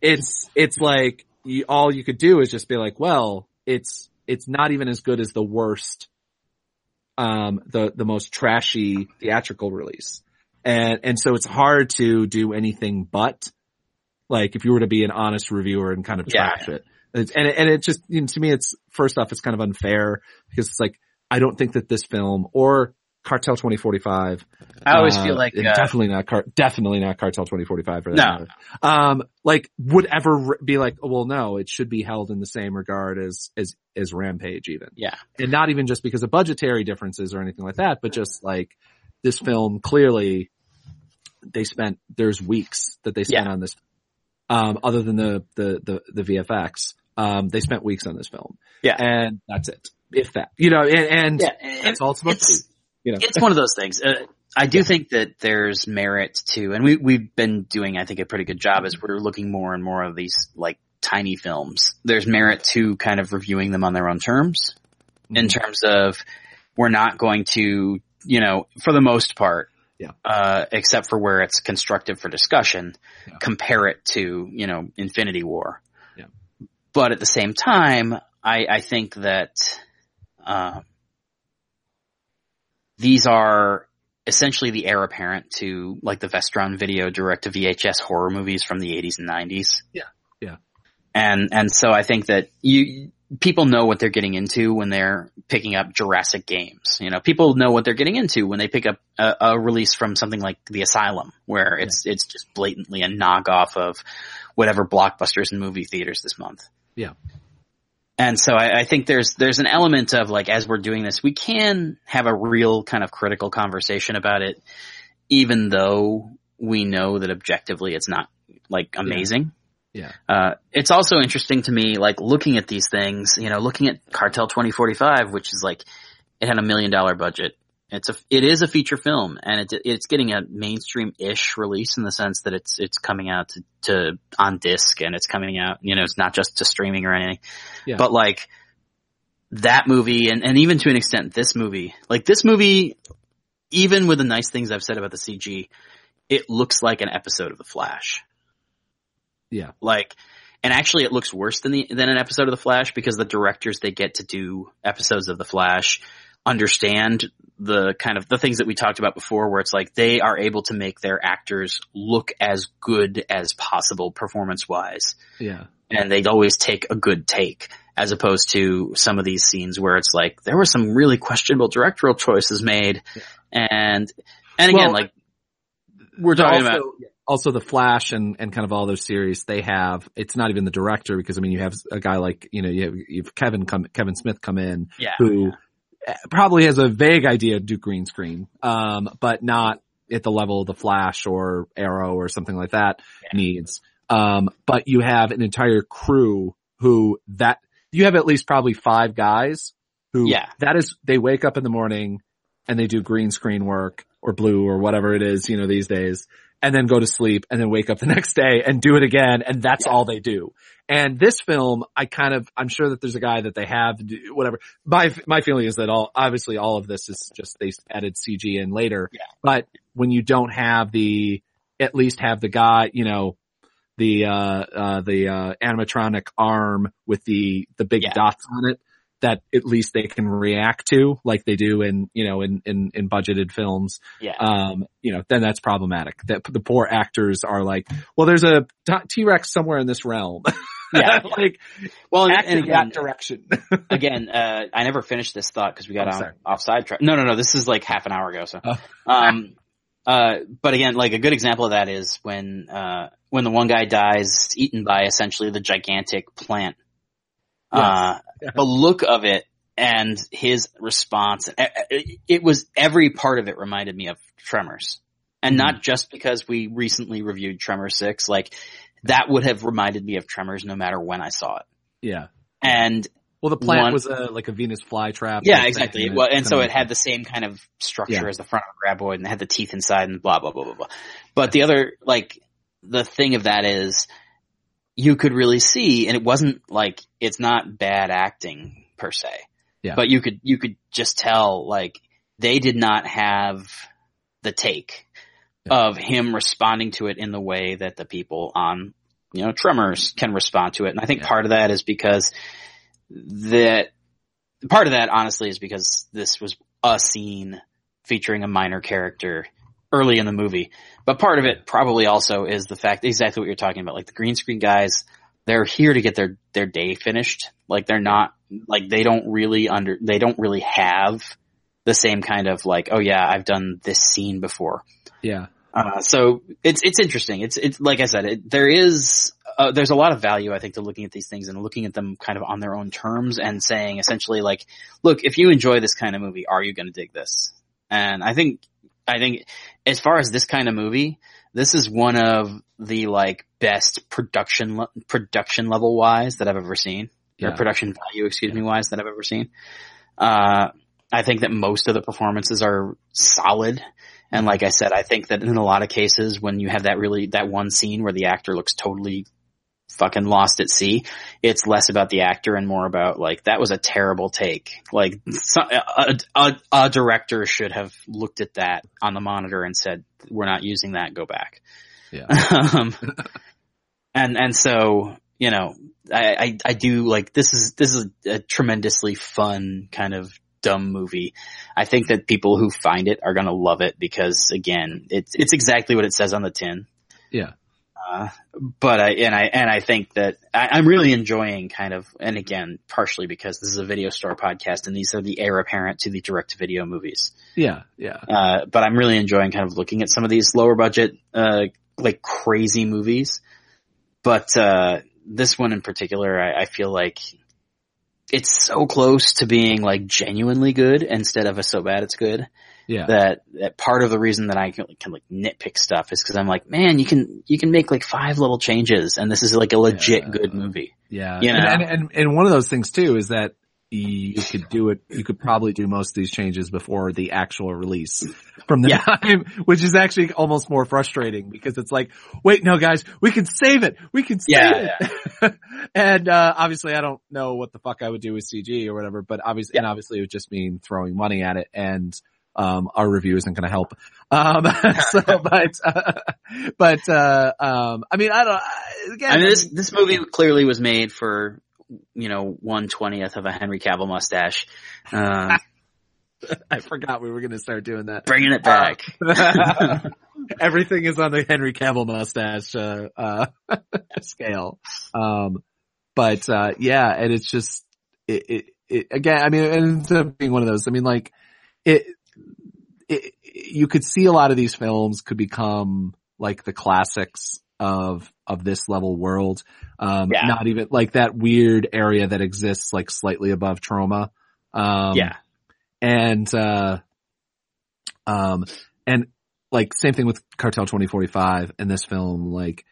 it's it's like you, all you could do is just be like, well, it's it's not even as good as the worst, um, the the most trashy theatrical release, and and so it's hard to do anything but like if you were to be an honest reviewer and kind of Yeah. trash it. It's, and it, and it just you know, to me it's first off it's kind of unfair because it's like I don't think that this film or Cartel 2045 I always uh, feel like, uh, definitely not car, definitely not Cartel 2045 for that No. matter. Um, like would ever re- be like, oh, well, no, it should be held in the same regard as, as, as Rampage even. Yeah. And not even just because of budgetary differences or anything like that, but just like this film clearly they spent, there's weeks that they spent Yeah. on this, um, other than the, the, the, the VFX. Um, they spent weeks on this film. Yeah. And that's it. If that, you know, and, and Yeah. that's all it's supposed to You know, it's one of those things. Uh, I do think that there's merit to, and we, we've been doing, I think, a pretty good job as we're looking more and more of these like tiny films. There's merit to kind of reviewing them on their own terms in Mhm. terms of we're not going to, you know, for the most part, Yeah. uh, except for where it's constructive for discussion, Yeah. compare it to, you know, Infinity War. Yeah. But at the same time, I, I think that, uh, these are essentially the heir apparent to like the Vestron video direct to VHS horror movies from the 80s and 90s. Yeah. Yeah. And, and so I think that you, people know what they're getting into when they're picking up Jurassic games. You know, people know what they're getting into when they pick up a, a release from something like The Asylum, where it's, it's just blatantly a knockoff of whatever blockbusters in movie theaters this month. Yeah. And so I, I think there's there's an element of like as we're doing this, we can have a real kind of critical conversation about it, even though we know that objectively it's not like amazing. Yeah. Uh, it's also interesting to me, like looking at these things, you know, looking at Cartel 2045, which is like, it had a million dollar budget. It's a, it is a feature film and it, it's getting a mainstream-ish release in the sense that it's, it's coming out to, to, on disc and it's coming out, you know, it's not just to streaming or anything. Yeah. But like, that movie and, and even to an extent this movie, like this movie, even with the nice things I've said about the CG, it looks like an episode of The Flash. Yeah. Like, and actually it looks worse than the, than an episode of The Flash because the directors they get to do episodes of The Flash understand the kind of the things that we talked about before where it's like they are able to make their actors look as good as possible performance wise. Yeah. And they always take a good take as opposed to some of these scenes where it's like there were some really questionable directorial choices made and and again Well, like we're talking also, about also the Flash and, and kind of all those series they have. It's not even the director because I mean you have a guy like you know you have, you have Kevin come Kevin Smith come in yeah who uh, probably has a vague idea to do green screen, um, but not at the level of the Flash or Arrow or something like that Yeah. needs. Um, but you have an entire crew who that you have at least probably five guys who Yeah. that is they wake up in the morning and they do green screen work or blue or whatever it is, you know, these days and then go to sleep and then wake up the next day and do it again. And that's Yeah. all they do. And this film, I kind of, I'm sure that there's a guy that they have, whatever. My, my feeling is that all, obviously all of this is just they added CG in later. Yeah. But when you don't have the, at least have the guy, you know, the, uh, uh, the, uh, animatronic arm with the, the big Yeah. dots on it that at least they can react to like they do in, you know, in, in, in budgeted films yeah um, you know, then that's problematic. That the poor actors are like, well, there's a T Rex somewhere in this realm. Yeah, like well and, act and in again that direction. again, uh, I never finished this thought because we got on, off sidetrack. No, no, no. This is like half an hour ago. So, Oh. um, uh, but again, like a good example of that is when, uh, when the one guy dies, eaten by essentially the gigantic plant. Uh, the look of it and his response, it, was every part of it reminded me of Tremors. And Mm-hmm. not just because we recently reviewed Tremors 6, like that would have reminded me of Tremors no matter when I saw it. yeah. And Well, the plant One- was a, like a Venus flytrap. yeah, exactly. Well, and so it had the same kind of structure Yeah. as the front of a graboid and it had the teeth inside and blah, blah, blah, blah, blah. But the other, like, the thing of that is you could really see, and it wasn't like, it's not bad acting per se. Yeah. But you could, you could just tell, like, they did not have the take Yeah. of him responding to it in the way that the people on, you know, Tremors can respond to it. And I think Yeah. part of that is because that part of that honestly is because this was a scene featuring a minor character early in the movie. But part of it probably also is the fact exactly what you're talking about. Like the green screen guys, they're here to get their their day finished. Like they're not like they don't really under they don't really have the same kind of like, oh yeah, I've done this scene before. Yeah. Uh, so it's it's interesting. It's it's like I said, it, there is uh, there's a lot of value I think to looking at these things and looking at them kind of on their own terms and saying essentially like, look, if you enjoy this kind of movie, are you going to dig this? And I think I think as far as this kind of movie, this is one of the like best production production level wise that I've ever seen. Or production value, excuse me, wise that I've ever seen. Uh, I think that most of the performances are solid. And like I said, I think that in a lot of cases when you have that really, that one scene where the actor looks totally fucking lost at sea, it's less about the actor and more about like, that was a terrible take. Like a, a, a director should have looked at that on the monitor and said, we're not using that, go back. Yeah. um, and, and so, you know, I, I, I do like, this is, this is a tremendously fun kind of dumb movie. I think that people who find it are gonna love it because again, it's, it's exactly what it says on the tin. Yeah. Uh, but I, and I, and I think that I, I'm really enjoying kind of, and again, partially because this is a video store podcast and these are the heir apparent to the direct video movies. Yeah. Yeah. Uh, but I'm really enjoying kind of looking at some of these lower budget, uh, like crazy movies. But, uh, this one in particular, I, I feel like it's so close to being like genuinely good instead of a so bad it's good Yeah. that, that part of the reason that I can, can like nitpick stuff is because I'm like, man, you can, you can make like five little changes and this is like a legit Yeah. good movie. Yeah. You know? And, and, and, one of those things too is that you could do it, you could probably do most of these changes before the actual release from the Yeah. time, which is actually almost more frustrating because it's like, wait, no guys, we can save it. We can save Yeah, it. and, uh, obviously I don't know what the fuck I would do with CG or whatever, but obviously, and obviously it would just mean throwing money at it and, um, our review isn't going to help. Um, so, but, uh, but, uh, um, I mean, I don't, again, I mean, this, this movie clearly was made for, you know, one twentieth of a Henry Cavill mustache. Um, I forgot we were going to start doing that. Bringing it back. Everything is on the Henry Cavill mustache uh, uh, scale. Um, but uh, yeah, and it's just it, it, it again. I mean, it ends up being one of those. I mean, like it, it. You could see a lot of these films could become like the classics of of this level world. Um, Yeah. not even like that weird area that exists like slightly above Troma. Um, yeah. and uh um and like same thing with cartel 2045 and this film like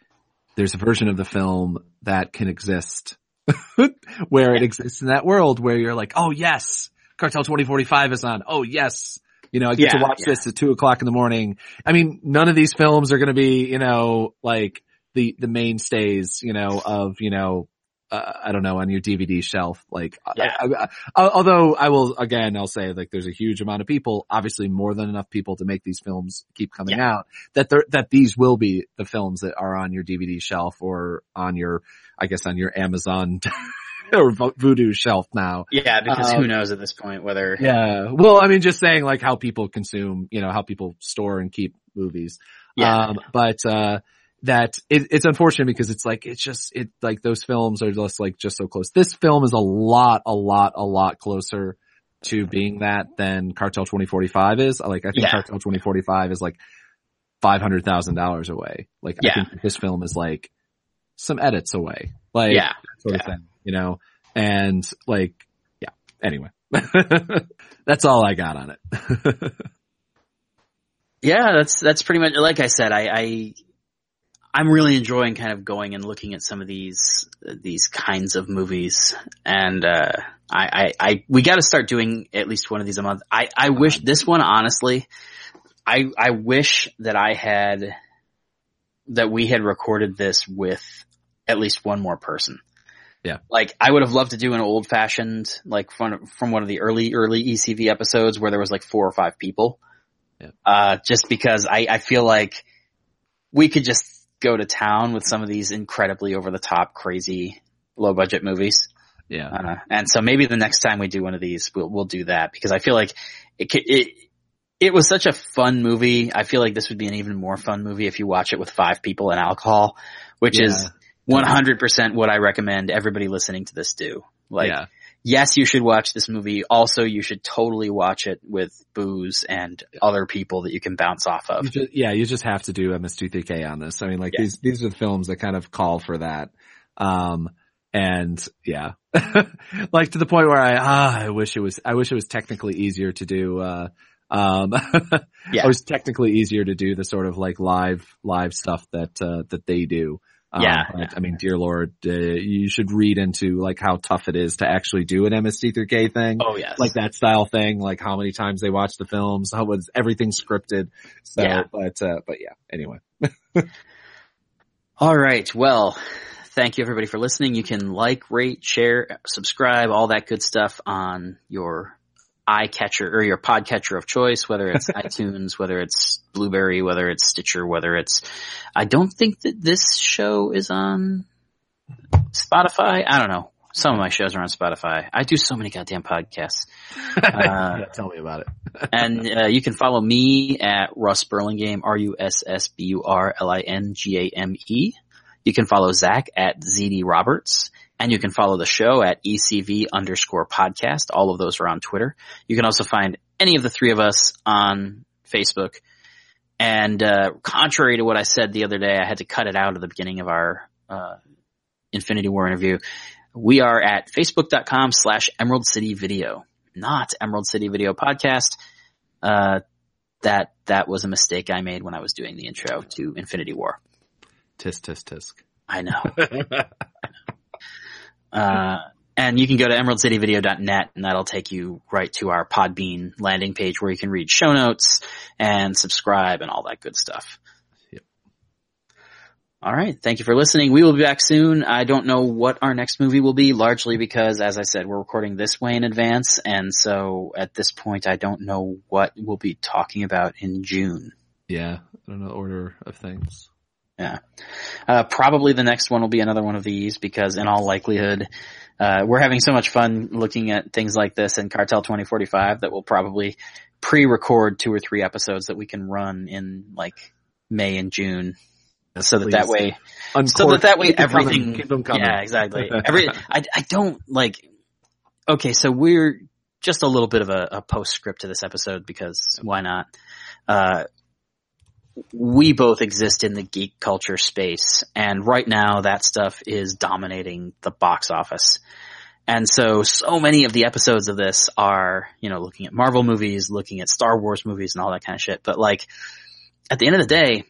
there's a version of the film that can exist where it exists in that world where you're like oh yes cartel 2045 is on oh yes you know i get to watch yeah. this at two o'clock in the morning i mean none of these films are going to be you know like the the mainstays you know of you know uh, I don't know on your DVD shelf. Like, Yeah. I, I, Al- although I will again, I'll say like there's a huge amount of people, obviously more than enough people to make these films keep coming out. That there, that these will be the films that are on your DVD shelf or on your, I guess, on your Amazon or Vo- Vudu shelf now. Yeah, because Um, who knows at this point whether Yeah. Well, I mean, just saying like how people consume, you know, how people store and keep movies. Yeah. Um, but, uh, that it, it's unfortunate because it's like, it's just, it like those films are just like just so close. This film is a lot, a lot, a lot closer to being that than Cartel 2045 is. Like, I think Yeah. Cartel 2045 is like $500,000 away. Like, I Yeah. think this film is like some edits away. Like, Yeah. sort of Yeah. thing, you know? And like, yeah, anyway. That's all I got on it. Yeah, that's that's pretty much like I said. I, I I'm really enjoying kind of going and looking at some of these these kinds of movies, and uh, I, I I we got to start doing at least one of these a month. I I wish this one honestly. I I wish that I had that we had recorded this with at least one more person. Yeah. Like I would have loved to do an old fashioned like from from one of the early early ECV episodes where there was like four or five people. Yeah. Uh, just because I, I feel like we could just go to town with some of these incredibly over the top, crazy, low budget movies. yeah. Uh, and so maybe the next time we do one of these, we'll, we'll do that because I feel like it, it, it was such a fun movie. I feel like this would be an even more fun movie if you watch it with five people and alcohol, which is Yeah. 100% what I recommend everybody listening to this do. Like, yeah. yes, you should watch this movie. Also, you should totally watch it with booze and other people that you can bounce off of. You just, yeah, you just have to do MST3K on this. I mean, like Yeah. these, these are the films that kind of call for that. Um, and yeah, like to the point where I, ah, I wish it was, I wish it was technically easier to do, uh, um, Yeah. it was technically easier to do the sort of like live, live stuff that, uh, that they do. Um, Yeah, but, yeah. I mean, dear Lord, uh, you should read into like how tough it is to actually do an MST3K thing Oh yes. like that style thing, like how many times they watch the films, how was everything scripted. So, Yeah. but, uh, but yeah, anyway. All right. Well, thank you everybody for listening. You can like, rate, share, subscribe, all that good stuff on your eye catcher or your podcatcher of choice, whether it's iTunes, whether it's Blubrry, whether it's Stitcher, whether it's, I don't think that this show is on Spotify. I don't know. Some of my shows are on Spotify. I do so many goddamn podcasts. Uh, yeah, tell me about it. and uh, you can follow me at Russ Burlingame, R-U-S-S-B-U-R-L-I-N-G-A-M-E. You can follow Zach at ZD Roberts, and you can follow the show at ECV underscore podcast. All of those are on Twitter. You can also find any of the three of us on Facebook. And uh, contrary to what I said the other day, I had to cut it out at the beginning of our uh, Infinity War interview. We are at facebook.com slash Emerald City Video, not Emerald City Video Podcast. Uh, that, that was a mistake I made when I was doing the intro to Infinity War. Tisk, tisk, tisk. I know. Uh, and you can go to emeraldcityvideo.net and that'll take you right to our Podbean landing page where you can read show notes and subscribe and all that good stuff. Yep. All right. Thank you for listening. We will be back soon. I don't know what our next movie will be, largely because, as I said, we're recording this way in advance. And so at this point, I don't know what we'll be talking about in June. yeah, I don't know the order of things. Uh, probably the next one will be another one of these because in all likelihood, uh, we're having so much fun looking at things like this in Cartel 2045 that we'll probably pre-record two or three episodes that we can run in like May and June. Yes, so that please. that way, so that that way keep them coming, everything, keep them coming. yeah, exactly. Every, I, I don't like, okay, so we're just a little bit of a, a postscript to this episode because why not? Uh, we both exist in the geek culture space and right now that stuff is dominating the box office. And so, so many of the episodes of this are, you know, looking at Marvel movies, looking at Star Wars movies and all that kind of shit. But like, at the end of the day,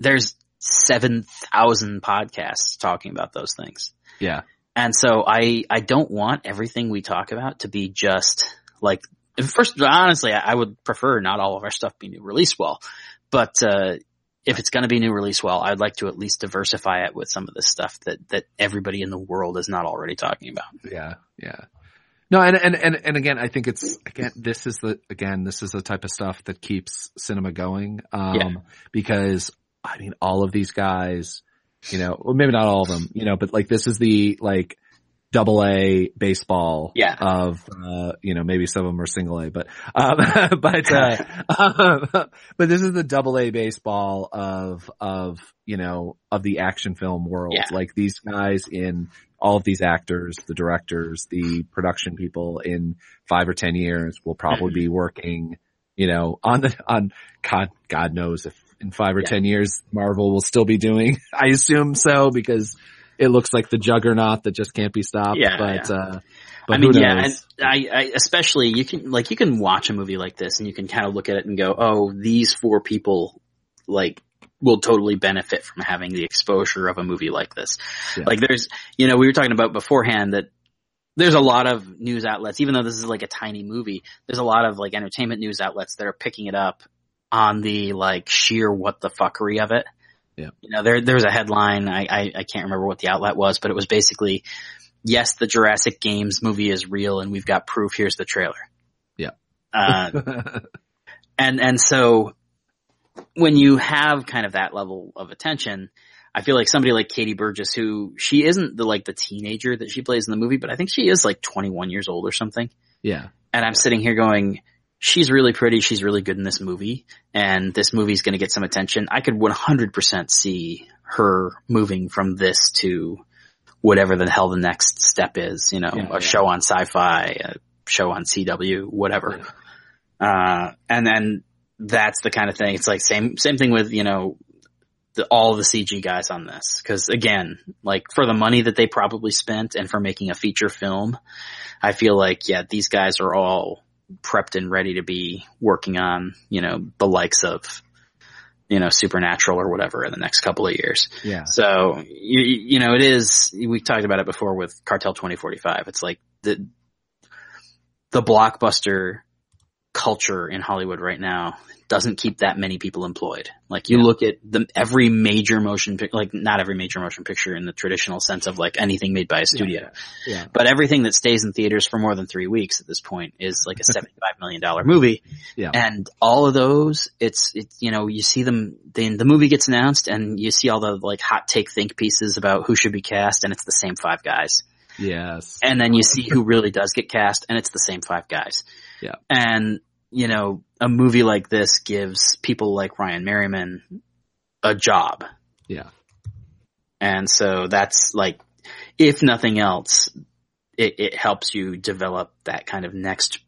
there's 7,000 podcasts talking about those things. Yeah. And so I, I don't want everything we talk about to be just like, first, honestly, I, I would prefer not all of our stuff be new release well, but, uh, if it's going to be new release well, I'd like to at least diversify it with some of the stuff that, that everybody in the world is not already talking about. Yeah, yeah. No, and, and, and, and again, I think it's, again, this is the, again, this is the type of stuff that keeps cinema going. Um, Yeah. because I mean, all of these guys, you know, well, maybe not all of them, you know, but like this is the, like, double A baseball Yeah. of, uh, you know, maybe some of them are single A, but, um, but, uh, um, but this is the double A baseball of, of, you know, of the action film world. Yeah. Like these guys in all of these actors, the directors, the production people in five or 10 years will probably Mm-hmm. be working, you know, on the, on God, God knows if in five or Yeah. 10 years Marvel will still be doing, I assume so because it looks like the juggernaut that just can't be stopped. Yeah, but, uh, but I mean, yeah? I, I, especially you can, like, you can watch a movie like this and you can kind of look at it and go, oh, these four people, like, will totally benefit from having the exposure of a movie like this. Yeah. Like, there's, you know, we were talking about beforehand that there's a lot of news outlets, even though this is like a tiny movie, there's a lot of like entertainment news outlets that are picking it up on the like sheer what the fuckery of it. Yeah. You know, there, there was a headline, I, I, I can't remember what the outlet was, but it was basically, yes, the Jurassic Games movie is real and we've got proof. Here's the trailer. Yeah. Uh, and, and so when you have kind of that level of attention, I feel like somebody like Katie Burgess, who she isn't the like the teenager that she plays in the movie, but I think she is like 21 years old or something. yeah. And I'm sitting here going, she's really pretty. She's really good in this movie and this movie's going to get some attention. I could 100% see her moving from this to whatever the hell the next step is, you know, Yeah, a yeah. show on Syfy, a show on CW, whatever. Uh, and then that's the kind of thing. It's like same, same thing with, you know, the, all the CG guys on this. Cause again, like for the money that they probably spent and for making a feature film, I feel like, yeah, these guys are all prepped and ready to be working on, you know, the likes of, you know, Supernatural or whatever in the next couple of years. Yeah. So, you, you know, it is, we talked about it before with Cartel 2045. It's like the, the blockbuster culture in Hollywood right now doesn't keep that many people employed. Like you Yeah. look at the, every major motion, pic- like not every major motion picture in the traditional sense of like anything made by a studio, Yeah. but everything that stays in theaters for more than three weeks at this point is like a $75 million movie. Yeah. And all of those, it's, it's, you know, you see them, then the movie gets announced and you see all the like hot take think pieces about who should be cast and it's the same five guys. Yes. And then you see who really does get cast and it's the same five guys. Yeah. And, you know, a movie like this gives people like Ryan Merriman a job. Yeah. And so that's like, if nothing else, it, it helps you develop that kind of next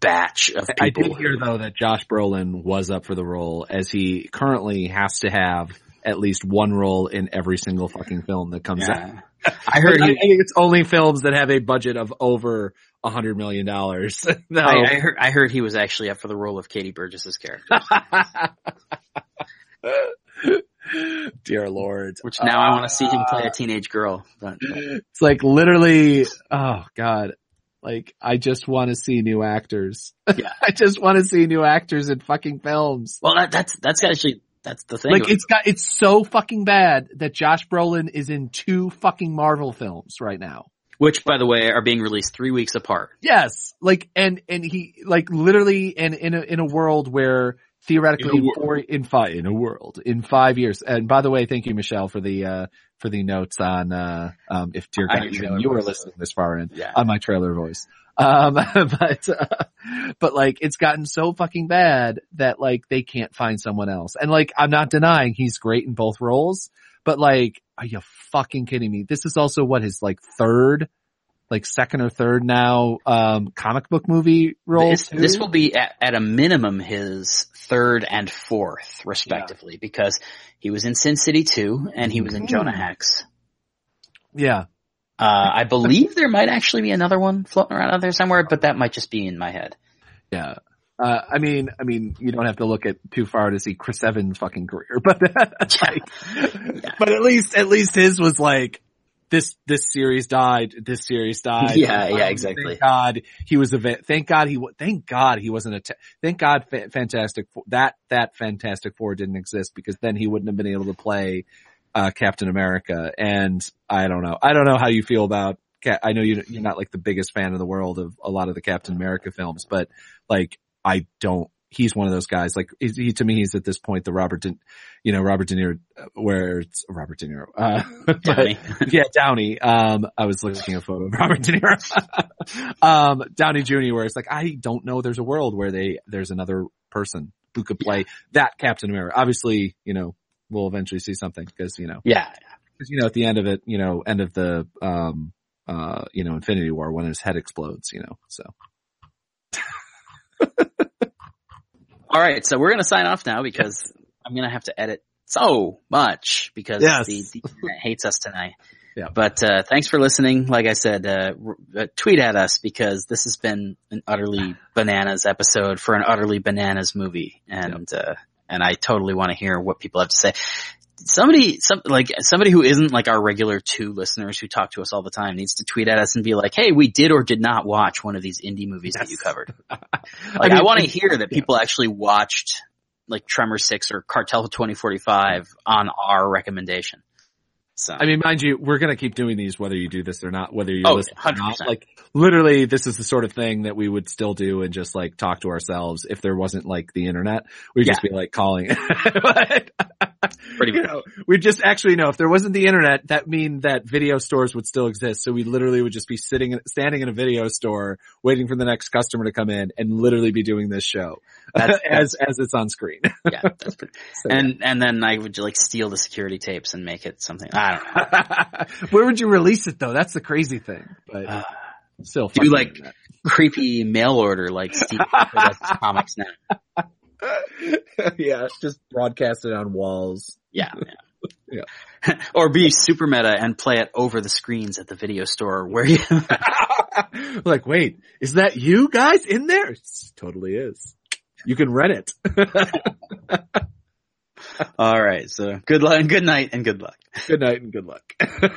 batch of people. I did hear though that Josh Brolin was up for the role as he currently has to have at least one role in every single fucking film that comes out. I heard he, I think it's only films that have a budget of over a hundred million dollars. no. I, I heard I heard he was actually up for the role of Katie Burgess's character, Dear Lord. which now I want to see him play a ah. teenage girl. But, It's like literally, oh God. Like, I just want to see new actors. Yeah. I just want to see new actors in fucking films. well, that, that's that's actually that's the thing. Like, it's got, it's so fucking bad that Josh Brolin is in two fucking Marvel films right now. Which, by the way, are being released three weeks apart. Yes. Like, and, and he, like literally, and in a, in a world where theoretically In four, in five, in a world, in five years. And by the way, thank you, Michelle, for the, uh, for the notes on, uh, um, if dear God, even you were listening this far in Yeah. on my trailer voice. Um, but, uh, but like it's gotten so fucking bad that like they can't find someone else. And like, I'm not denying he's great in both roles, but like, are you fucking kidding me? This is also what his like third, like second or third now, um, comic book movie role. This, this will be at, at a minimum his third and fourth, respectively, because he was in Sin City 2 and he was in Jonah Hex. yeah. Uh, I believe there might actually be another one floating around out there somewhere, but that might just be in my head. Yeah. Uh, I mean, I mean, you don't have to look at too far to see Chris Evans' fucking career, but like, but at least, at least his was like, this, this series died, this series died. Yeah, yeah, Um, exactly. Thank God he was a, va- thank God he, thank God he wasn't a, thank God fa- Fantastic, Four- that, that Fantastic Four didn't exist because then he wouldn't have been able to play, uh, Captain America. And I don't know, I don't know how you feel about, Ca- I know you, you're not like the biggest fan of the world of a lot of the Captain America films, but like, I don't. He's one of those guys. Like he, he to me, he's at this point the Robert, De, you know, Robert De Niro, where it's Robert De Niro. Uh, Downey. yeah, Downey. Um, I was looking at a photo of Robert De Niro. um, Downey Jr. Where it's like I don't know. There's a world where they there's another person who could play that Captain America. Obviously, you know, we'll eventually see something because you know, Yeah. because you know, at the end of it, you know, end of the um, uh, you know, Infinity War when his head explodes, you know, so. All right, so we're gonna sign off now because I'm gonna have to edit so much because Yes. the, the internet hates us tonight. Yeah. But uh, thanks for listening. Like I said, uh, r- uh, tweet at us because this has been an utterly bananas episode for an utterly bananas movie, and uh, and I totally want to hear what people have to say. Somebody, some like somebody who isn't like our regular two listeners who talk to us all the time needs to tweet at us and be like, "Hey, we did or did not watch one of these indie movies that you covered." Like I, mean, want to hear that people actually watched like Tremor Six or Cartel 2045 on our recommendation. So I mean, mind you, we're gonna keep doing these whether you do this or not, whether you Oh, listen or not. Like, literally, this is the sort of thing that we would still do and just like talk to ourselves if there wasn't like the internet. We'd just be like calling. But, Pretty you know, we'd just actually know if there wasn't the internet, that mean that video stores would still exist. So we literally would just be sitting, in, standing in a video store, waiting for the next customer to come in, and literally be doing this show That's- as as it's on screen. yeah, that's pretty. So, And and then I would like steal the security tapes and make it something. I don't know. Where would you release it though? That's the crazy thing. But Uh, still, do like creepy mail order like Steve comics now. yeah, just broadcast it on walls. Yeah. yeah. or be super meta and play it over the screens at the video store where you like, wait, is that you guys in there? It totally is. You can rent it. All right. So good luck, good night and good luck. good night and good luck.